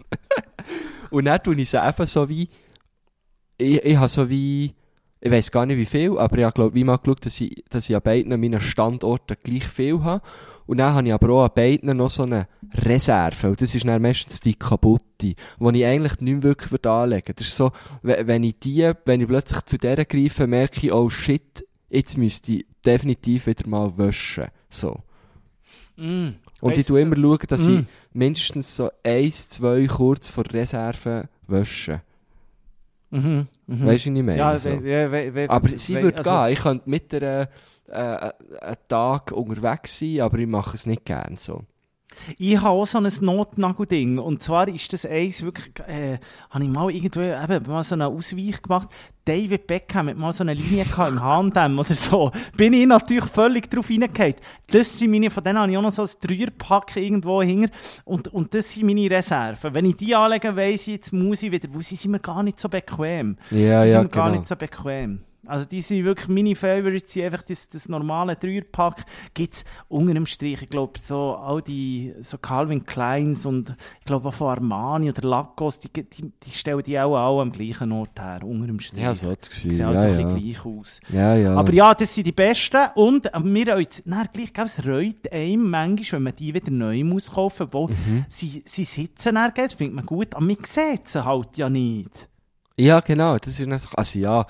Und dann tue ich sie eben so wie... Ich, ich habe so wie... Ich weiß gar nicht wie viel, aber ich glaub, wie mal geschaut, dass ich, dass ich an beiden meinen Standorten gleich viel habe. Und dann habe ich aber auch an beiden noch so eine Reserve. Und das ist dann meistens die kaputte, die ich eigentlich nicht mehr wirklich anlegen. Das ist so, we- wenn ich die, wenn ich plötzlich zu der greife, merke ich, oh shit, jetzt müsste ich definitiv wieder mal waschen. So. Mm. Und ich du- immer schauen, dass Mm. ich mindestens so eins, zwei kurz vor Reserve wasche. Mhm. Mhm. Weißt du, was ich meine? ja, so. we, we, we, aber sie würde also- gehen. Ich könnte mit einer, äh, äh, einen Tag unterwegs sein, aber ich mache es nicht gern so. Ich habe auch so ein Notnagelding. Und zwar ist das eins wirklich, äh, habe ich mal irgendwo, eben, mal so einen Ausweich gemacht. David Beckham hat mal so eine Linie gehabt im H&M oder so. Bin ich natürlich völlig drauf reingefallen. Das sind meine, von denen habe ich auch noch so ein Dreierpack irgendwo hinger. Und, und das sind meine Reserven. Wenn ich die anlege, weiss ich, jetzt muss ich wieder, wo sie sind mir gar nicht so bequem. Ja, ja, sind mir gar genau. nicht so bequem. Also die sind wirklich meine Favorites, sind einfach das, das normale Dreierpack. Gibt's unter dem Strich, ich glaube, so all die, so Calvin Kleins und ich glaube auch von Armani oder Lacos, die, die, die stellen die auch alle am gleichen Ort her, unter dem Strich. Ja, so das Gefühl. Die sehen also ja. ein bisschen gleich aus. ja, ja. Aber ja, das sind die besten. Und äh, wir jetzt, na, gleich, es reut einem manchmal, wenn man die wieder neu muss kaufen, wo Mhm. sie, sie sitzen dann, das findet man gut, aber man sieht sie halt ja nicht. Ja, genau. Das ist also ja,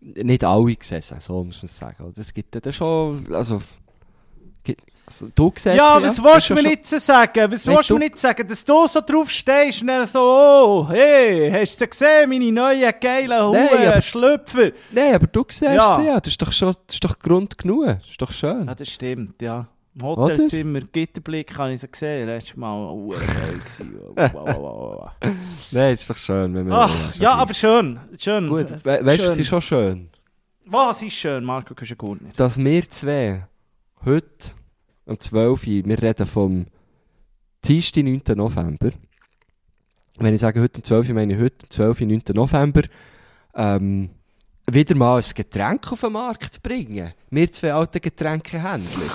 nicht alle gesessen, so muss man sagen. Das gibt ja dann schon, also, gibt- also du siehst Ja, was das willst du ja mir nicht sagen? Was willst du mir nicht sagen? Dass du so drauf stehst und dann so, oh, hey, hast du gesehen, meine neuen geilen Huren, Schlüpfer? Nein, aber du siehst Ja. sie ja. Das ist doch schon, das ist doch Grund genug. Das ist doch schön. Ja, das stimmt, ja. Im Hotelzimmer, Gitterblick, habe ich sie gesehen. Letztes Mal, oh. Wow, wow, wow, wow. Nein, ist doch schön, wenn man... Ach, ja, aber schön, schön. Gut, F- we weißt du, es ist schon schön, Was ist schön, Marco Küschengurtner? dass wir zwei heute am 12. Uhr, wir reden vom Dienstag, 9. November. Wenn ich sage heute um 12 Uhr, meine ich heute am 12. Uhr, 9. November, ähm, wieder mal ein Getränk auf den Markt bringen. Wir zwei alte Getränkehändler.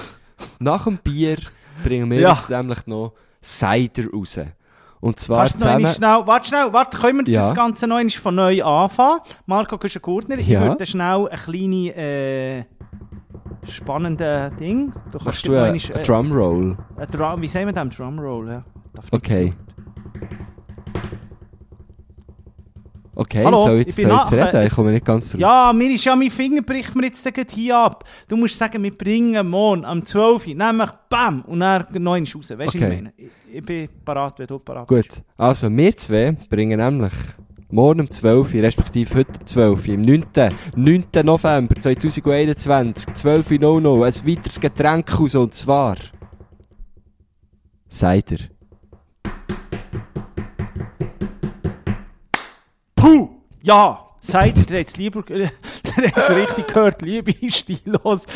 Nach dem Bier bringen wir Ja. jetzt nämlich noch Cider raus. Und zwar Kannst zusammen... schnell, warte schnell, warte, können wir Ja. das Ganze noch einmal von neu anfangen? Marco Küschengurtner, ich Ja. würde schnell ein kleines, äh, spannendes Ding. Du kannst gleich du einen einen Drumroll? Ein Drum, wie sagen wir das? Drumroll, ja. Okay. zu Okay, Hallo, soll ich ich jetzt, bin soll jetzt? Ich komme nicht ganz raus. Ja, mir ist ja, mein Finger bricht mir jetzt hier ab. Du musst sagen, wir bringen morgen am 12. Uhr, nämlich BAM! Und dann einmal raus. Weißt du, was ich Okay. meine? Ich, ich bin parat, wenn du parat bist. Gut, also wir zwei bringen nämlich morgen um 12 Uhr, respektive heute um 12 Uhr, am 9. 9. November 2021, 12 Uhr 00, ein weiteres Getränk raus, und zwar Cider. Ja! Seid ihr, hat's lieber, der hat's richtig gehört, liebe stillos.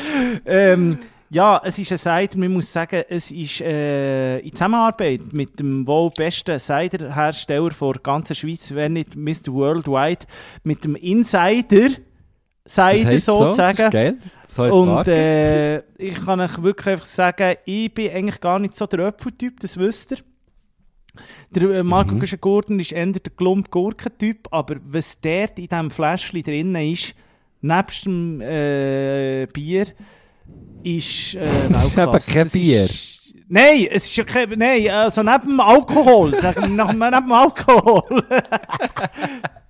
Ähm, ja, es ist ein Cider, man muss sagen, es ist äh, in Zusammenarbeit mit dem wohl besten Cider-Hersteller der ganzen Schweiz, wenn nicht Mr. Worldwide, mit dem Insider Cider heisst so, das sozusagen. ist geil. Die Und äh, ich kann euch wirklich einfach sagen, ich bin eigentlich gar nicht so der Apfeltyp, das wisst ihr. Der äh, Marco Mhm. Gordon ist eher der Glump-Gurken-Typ, aber was dort in diesem Fläschchen drin ist, nebst dem äh, Bier, ist äh, Das ist eben kein Bier. Ist, nein, es ist ja kein, nein, also neben dem Alkohol, sagen wir neben dem Alkohol.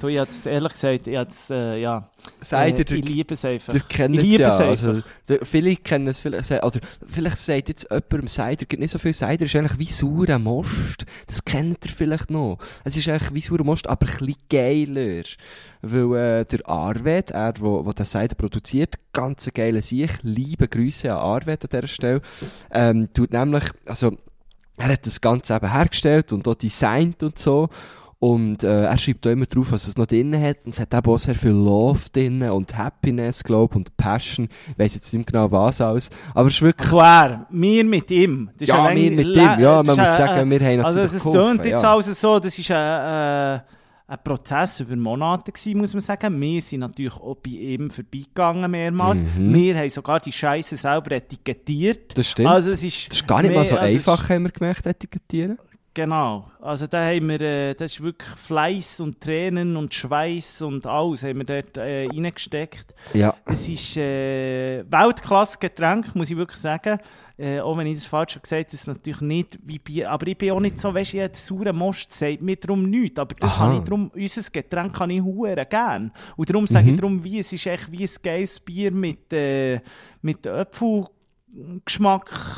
Du, ich hab's, ehrlich gesagt, ich, hab's, äh, ja, Seid äh, ihr der- ich liebe es einfach. Ihr kennt Ich es liebe ja. es einfach. Also, der, viele kennen es vielleicht, oder vielleicht sagt jetzt jemand, Cider gibt nicht so viel Cider, ist eigentlich wie saurer Most. Das kennt ihr vielleicht noch. Es ist eigentlich wie saurer Most, aber ein bisschen geiler. Weil äh, der Arvid, er, wo, wo den Cider produziert, ganz geile Sieg, liebe Grüße an Arvid an dieser Stelle, ähm, tut nämlich, also, er hat das Ganze eben hergestellt und auch designt und so. Und äh, er schreibt auch immer drauf, was es noch drin hat. Und es hat eben auch sehr viel Love drin und Happiness, glaube ich, und Passion. Ich weiss jetzt nicht mehr genau was alles. Aber es ist wirklich... Klar, wir mit ihm. Das Ja, wir mit ihm. Ja, das man muss ein- sagen, wir haben Also natürlich das geholfen, tönt jetzt ja. also so, das ist ein, äh, ein Prozess über Monate gewesen, muss man sagen. Wir sind natürlich auch bei ihm vorbeigegangen mehrmals. Mhm. Wir haben sogar die Scheiße selber etikettiert. Das stimmt. Also es ist, Das ist gar nicht mal so mehr- also einfach, haben wir gemerkt, etikettieren. Genau. Also da haben wir, äh, das ist wirklich Fleiß und Tränen und Schweiß und alles haben wir dort äh, reingesteckt. Ja. Es ist äh, Weltklasse-Getränk, muss ich wirklich sagen. Äh, auch wenn ich das falsch habe gesagt, das ist natürlich nicht wie Bier. Aber ich bin auch nicht so, weißt du, der saure Most sagt mir darum nichts. Aber das habe ich darum, unser Getränk kann ich hure gern. Und darum sage Mhm. ich darum, wie, es ist echt wie ein geiles Bier mit, äh, mit Apfelgeschmack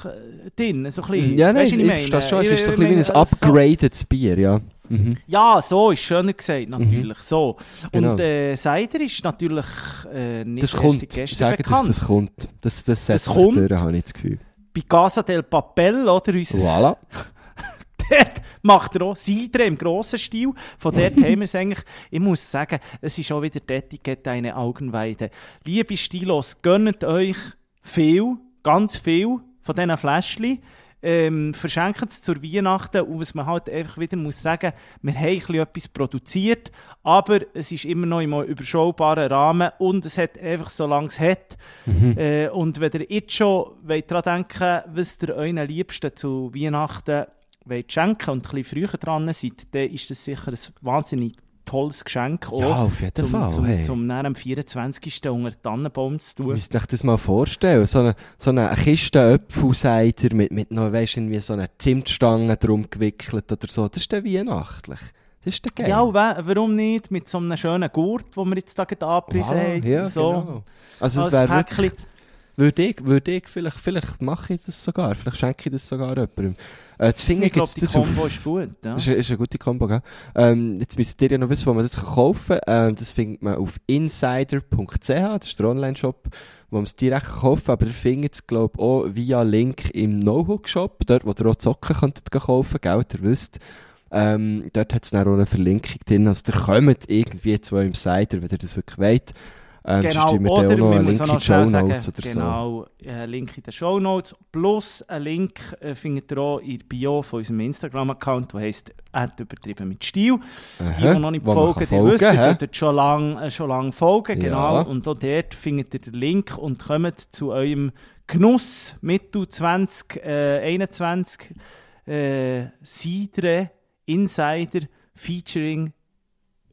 äh, drin. So ein bisschen. Ja, nein, Weisst ich, ich verstehe schon. Es ist so ein bisschen wie ein meine, so- upgraded Bier, ja. Mhm. ja, so ist schöner gesagt, natürlich. So. Genau. Und äh, Cider ist natürlich äh, nicht Das erst kommt. seit gestern Sagen, dass bekannt. das kommt. Das, das setzt Das sich kommt. durch, habe ich das Gefühl. Bei Casa del Papel, oder? Uns, Voilà. dort macht er auch Cider im grossen Stil. Von dort haben wir es eigentlich. Ich muss sagen, es ist auch wieder die Etikette eine Augenweide. Liebe Stilos, gönnt euch viel, ganz viel von diesen Fläschchen. Ähm, verschenkt es zur Weihnachten und was man halt einfach wieder muss sagen, wir haben ein bisschen etwas produziert, aber es ist immer noch im überschaubaren Rahmen und es hat einfach so lange es hat. Äh, und wenn ihr jetzt schon wollt daran denken was ihr euren Liebsten zu Weihnachten wollt schenken und ein bisschen früher dran seid, dann ist das sicher ein wahnsinnig tolles Geschenk. auch, Ja, auf jeden zum, Fall, Zum, hey. zum am 24. unter Tannenbaum zu Du tun. müsst euch das mal vorstellen. So eine, so eine Kiste Äpfelcider mit, mit noch, weisst du, wie so eine Zimtstange drum gewickelt oder so. Das ist dann weihnachtlich. Das ist dann geil. Ja, warum nicht mit so einem schönen Gurt, den wir jetzt da gerade angepriesen Voilà, haben. ja, so, genau. Also es wäre wirklich, würde ich, würde ich, vielleicht, vielleicht mache ich das sogar, vielleicht schenke ich das sogar jemandem. Äh, zu finden gibt's die das Kombo auf... ist gut. Ja. Ist, ist eine gute Kombo, gell? Ähm, jetzt müsst ihr ja noch wissen, wo man das kaufen kann. Ähm, das findet man auf insider.ch, das ist der Online-Shop, wo man es direkt kaufen kann. Aber ihr findet es, glaube ich, auch via Link im No-Hook-Shop, dort, wo ihr auch Zocken könntet kaufen gell? Ihr wisst. Ähm, dort hat es dann auch eine Verlinkung drin. Also, ihr kommt irgendwie zu eurem Cider, wenn ihr das wirklich wollt. Ähm, sonst Genau, oder wir einen müssen Link auch noch die schnell sagen, oder so. genau, äh, Link in den Show Notes plus ein Link äh, findet ihr auch in der Bio von unserem Instagram-Account, der heisst übertrieben mit Stil. Die, Aha, die noch nicht folgen, die wissen, ihr solltet schon lange äh, schon lang folgen, genau. Ja. Und auch dort findet ihr den Link und kommt zu eurem Genuss Mitte 20, äh, 21 äh, Sidre Insider featuring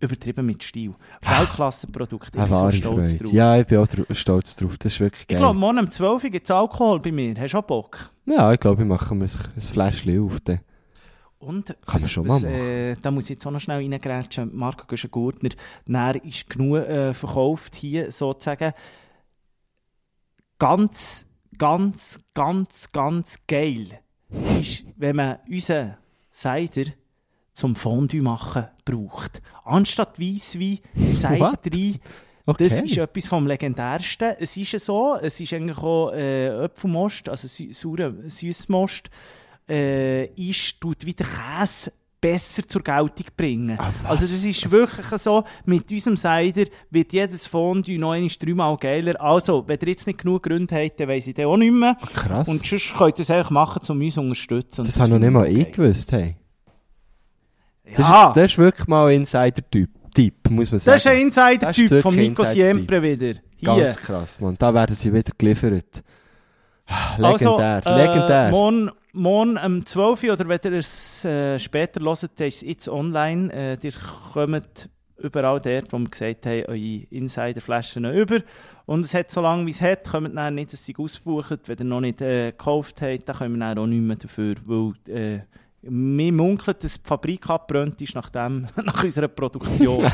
übertrieben mit Stil. Weltklassenprodukt, ich Eine bin so stolz Freude. drauf. Ja, ich bin auch stolz drauf. Das ist wirklich Ich geil. glaube, morgen um 12 Uhr gibt es Alkohol bei mir. Hast du auch Bock? ja, ich glaube, ich mache mir ein, Fläschchen auf. Dann. Und Kann man schon mal Äh, da muss ich jetzt auch noch schnell reingrätschen. Marco Güschen-Gurtner, näher ist genug äh, verkauft hier sozusagen. Ganz, ganz, ganz, ganz geil ist, wenn man unseren Cider zum Fondue machen braucht. Anstatt Weisswein, What? rein. Okay. Das ist etwas vom Legendärsten. Es ist ja so, es ist eigentlich auch äh, Apfelmost, also sü saurer Süßmost, äh, ist, tut wieder Käse besser zur Geltung bringen. Was? also das ist wirklich so, mit unserem Cider wird jedes Fondue noch einmal dreimal geiler. Also, wenn ihr jetzt nicht genug Gründe habt, dann weiss ich dann auch nicht mehr. Krass. Und sonst könnt ihr es einfach machen, um uns zu unterstützen. Und das habe noch nicht mal ich gewusst. Hey. Ich Das. Ja, ist, das ist wirklich mal ein Insider-Typ, Typ, muss man sagen. das ist ein Insider-Typ von Nico. Siempre wieder. Hier. Ganz krass, Mann. Da werden sie wieder geliefert. Legendär, Also, äh, legendär. Morgen, morgen um 12 Uhr, oder wenn ihr es äh, später hört, ist es jetzt online. Äh, ihr kommt überall dort, wo wir gesagt haben, eure Insiderflaschen über. Und es hat so lange, wie es hat, kommt dann nicht, dass sie ausbuchen. Wenn ihr noch nicht äh, gekauft habt, dann können wir dann auch nicht mehr dafür, weil äh, Mir munkelt, dass die Fabrik abgebrannt ist nach, dem, nach unserer Produktion.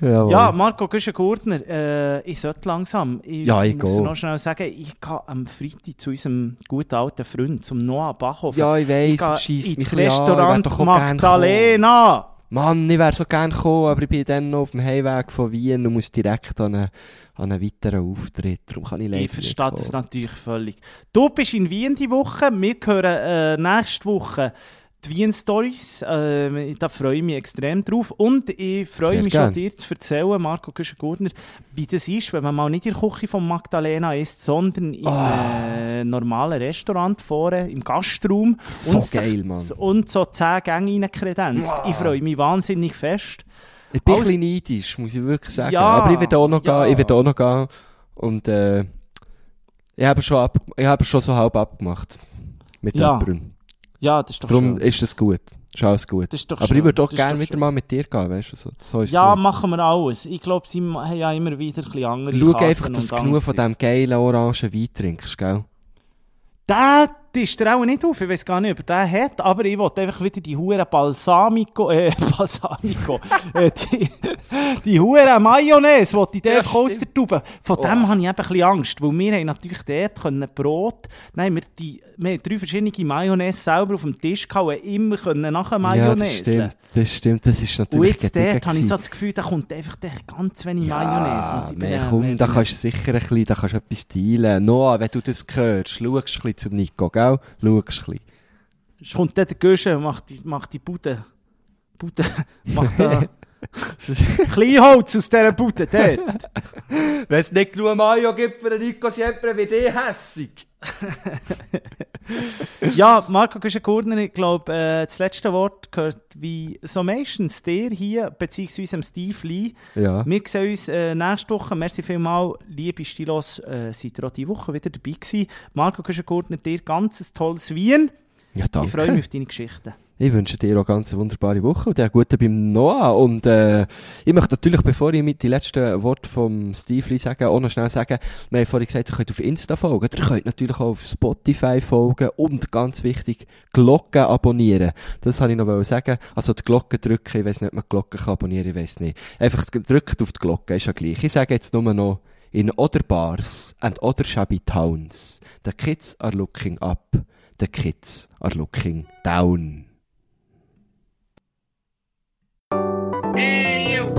Jawohl. ja, Marco Güschen-Gurtner, äh, ich sollte langsam. Ich Ja, ich muss gehe. noch schnell sagen, ich gehe am Freitag zu unserem guten alten Freund, zum Noah Bachhofer. Ja, ich weiss, ich mich ins Restaurant gern Magdalena. Mann, ich wäre so gerne gekommen, aber ich bin dann noch auf dem Heimweg von Wien und muss direkt an einen, an einen weiteren Auftritt. Darum kann ich leider Ich verstehe das natürlich völlig. Du bist in Wien die Woche. Wir hören äh, nächste Woche die Wien Stories. Äh, da freue ich mich extrem drauf. Und ich freue Sehr mich gern. schon, dir zu erzählen, Marco Güschen-Gurtner, wie das ist, wenn man mal nicht in der Küche von Magdalena ist, sondern im Ah. äh, normalen Restaurant vorne, im Gastraum. So und, geil, Mann. Und so 10 Gänge reinkredenzt. Ich freue mich wahnsinnig fest. Ich bin Alles- ein bisschen neidisch, muss ich wirklich sagen. Ja, aber ich werde auch noch ja. gehen, ich werde auch noch gehen. Und äh, ich habe schon, ab, ich habe schon so halb abgemacht. Mit Ja, jemandem. Ja, das ist doch Darum schön. ist das gut. Ist alles gut. Ist aber schön. ich würde auch gerne wieder schön. mal mit dir gehen, weißt du? So, so ist Ja, nicht. machen wir alles. Ich glaube, sie haben ja immer wieder ein bisschen andere Schau Karten einfach, dass du genug von diesem geilen orangen Wein trinkst, gell? Der ist auch nicht auf. Ich weiß gar nicht, ob er den hat, aber ich wollte einfach wieder die hure Balsamico, äh, Balsamico, äh, die, die hure Mayonnaise, die ich dort aus der Tube. Von Oh. dem habe ich eben ein bisschen Angst, weil wir haben natürlich dort können Brot, nein, wir, die, wir haben drei verschiedene Mayonnaise selber auf dem Tisch gehabt und immer können nachher Ja, das Mayonnaise. stimmt. Das stimmt. Das ist und natürlich jetzt gediegen dort habe ich so das Gefühl, da kommt einfach ganz wenig Mayonnaise. Ja, Und ich nee, komm, da kannst du sicher ein bisschen, da kannst du etwas teilen. Noah, wenn du das hörst, schaust du ein bisschen zum Nico, gell? Schaust ein bisschen. Kommt der Gösche macht die, macht die Bude. Bude. Macht da. Kleinholz aus dieser Bude dort. Wenn es nicht genug Mayo gibt für den Nico Siempre, wird eh hässig. Ja, Marco Güschen-Gurtner, ich glaube, äh, das letzte Wort gehört wie so meistens dir hier, beziehungsweise dem Steve Lee. Ja. Wir sehen uns äh, nächste Woche. Merci vielmals, liebe Stilos, äh, seid ihr auch diese Woche wieder dabei gewesen. Marco Güschen-Gurtner, dir ganz ein tolles Wien. Ja, danke. Ich freue mich auf deine Geschichten. Ich wünsche dir auch ganz eine wunderbare Woche und der Gute beim Noah. Und äh, ich möchte natürlich, bevor ich mit die letzten Worte vom Steve Lee sage, auch noch schnell sagen, wir haben vorhin gesagt, ihr könnt auf Insta folgen, ihr könnt natürlich auch auf Spotify folgen und ganz wichtig, Glocke abonnieren. Das wollte ich noch sagen. Also die Glocke drücken, ich weiß nicht, ob man die Glocke kann abonnieren ich weiß nicht. Einfach drückt auf die Glocke, ist ja gleich. Ich sage jetzt nur noch, in other bars and other shabby towns, the kids are looking up, the kids are looking down. Eeuw,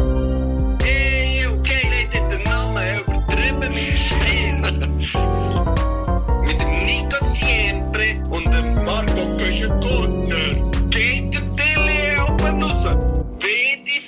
eeuw, kijk, hij zit er een man maar trippen met Met de Nico sempre, en de Marco Kusje-Kortner. Kijk de tele op en Weet die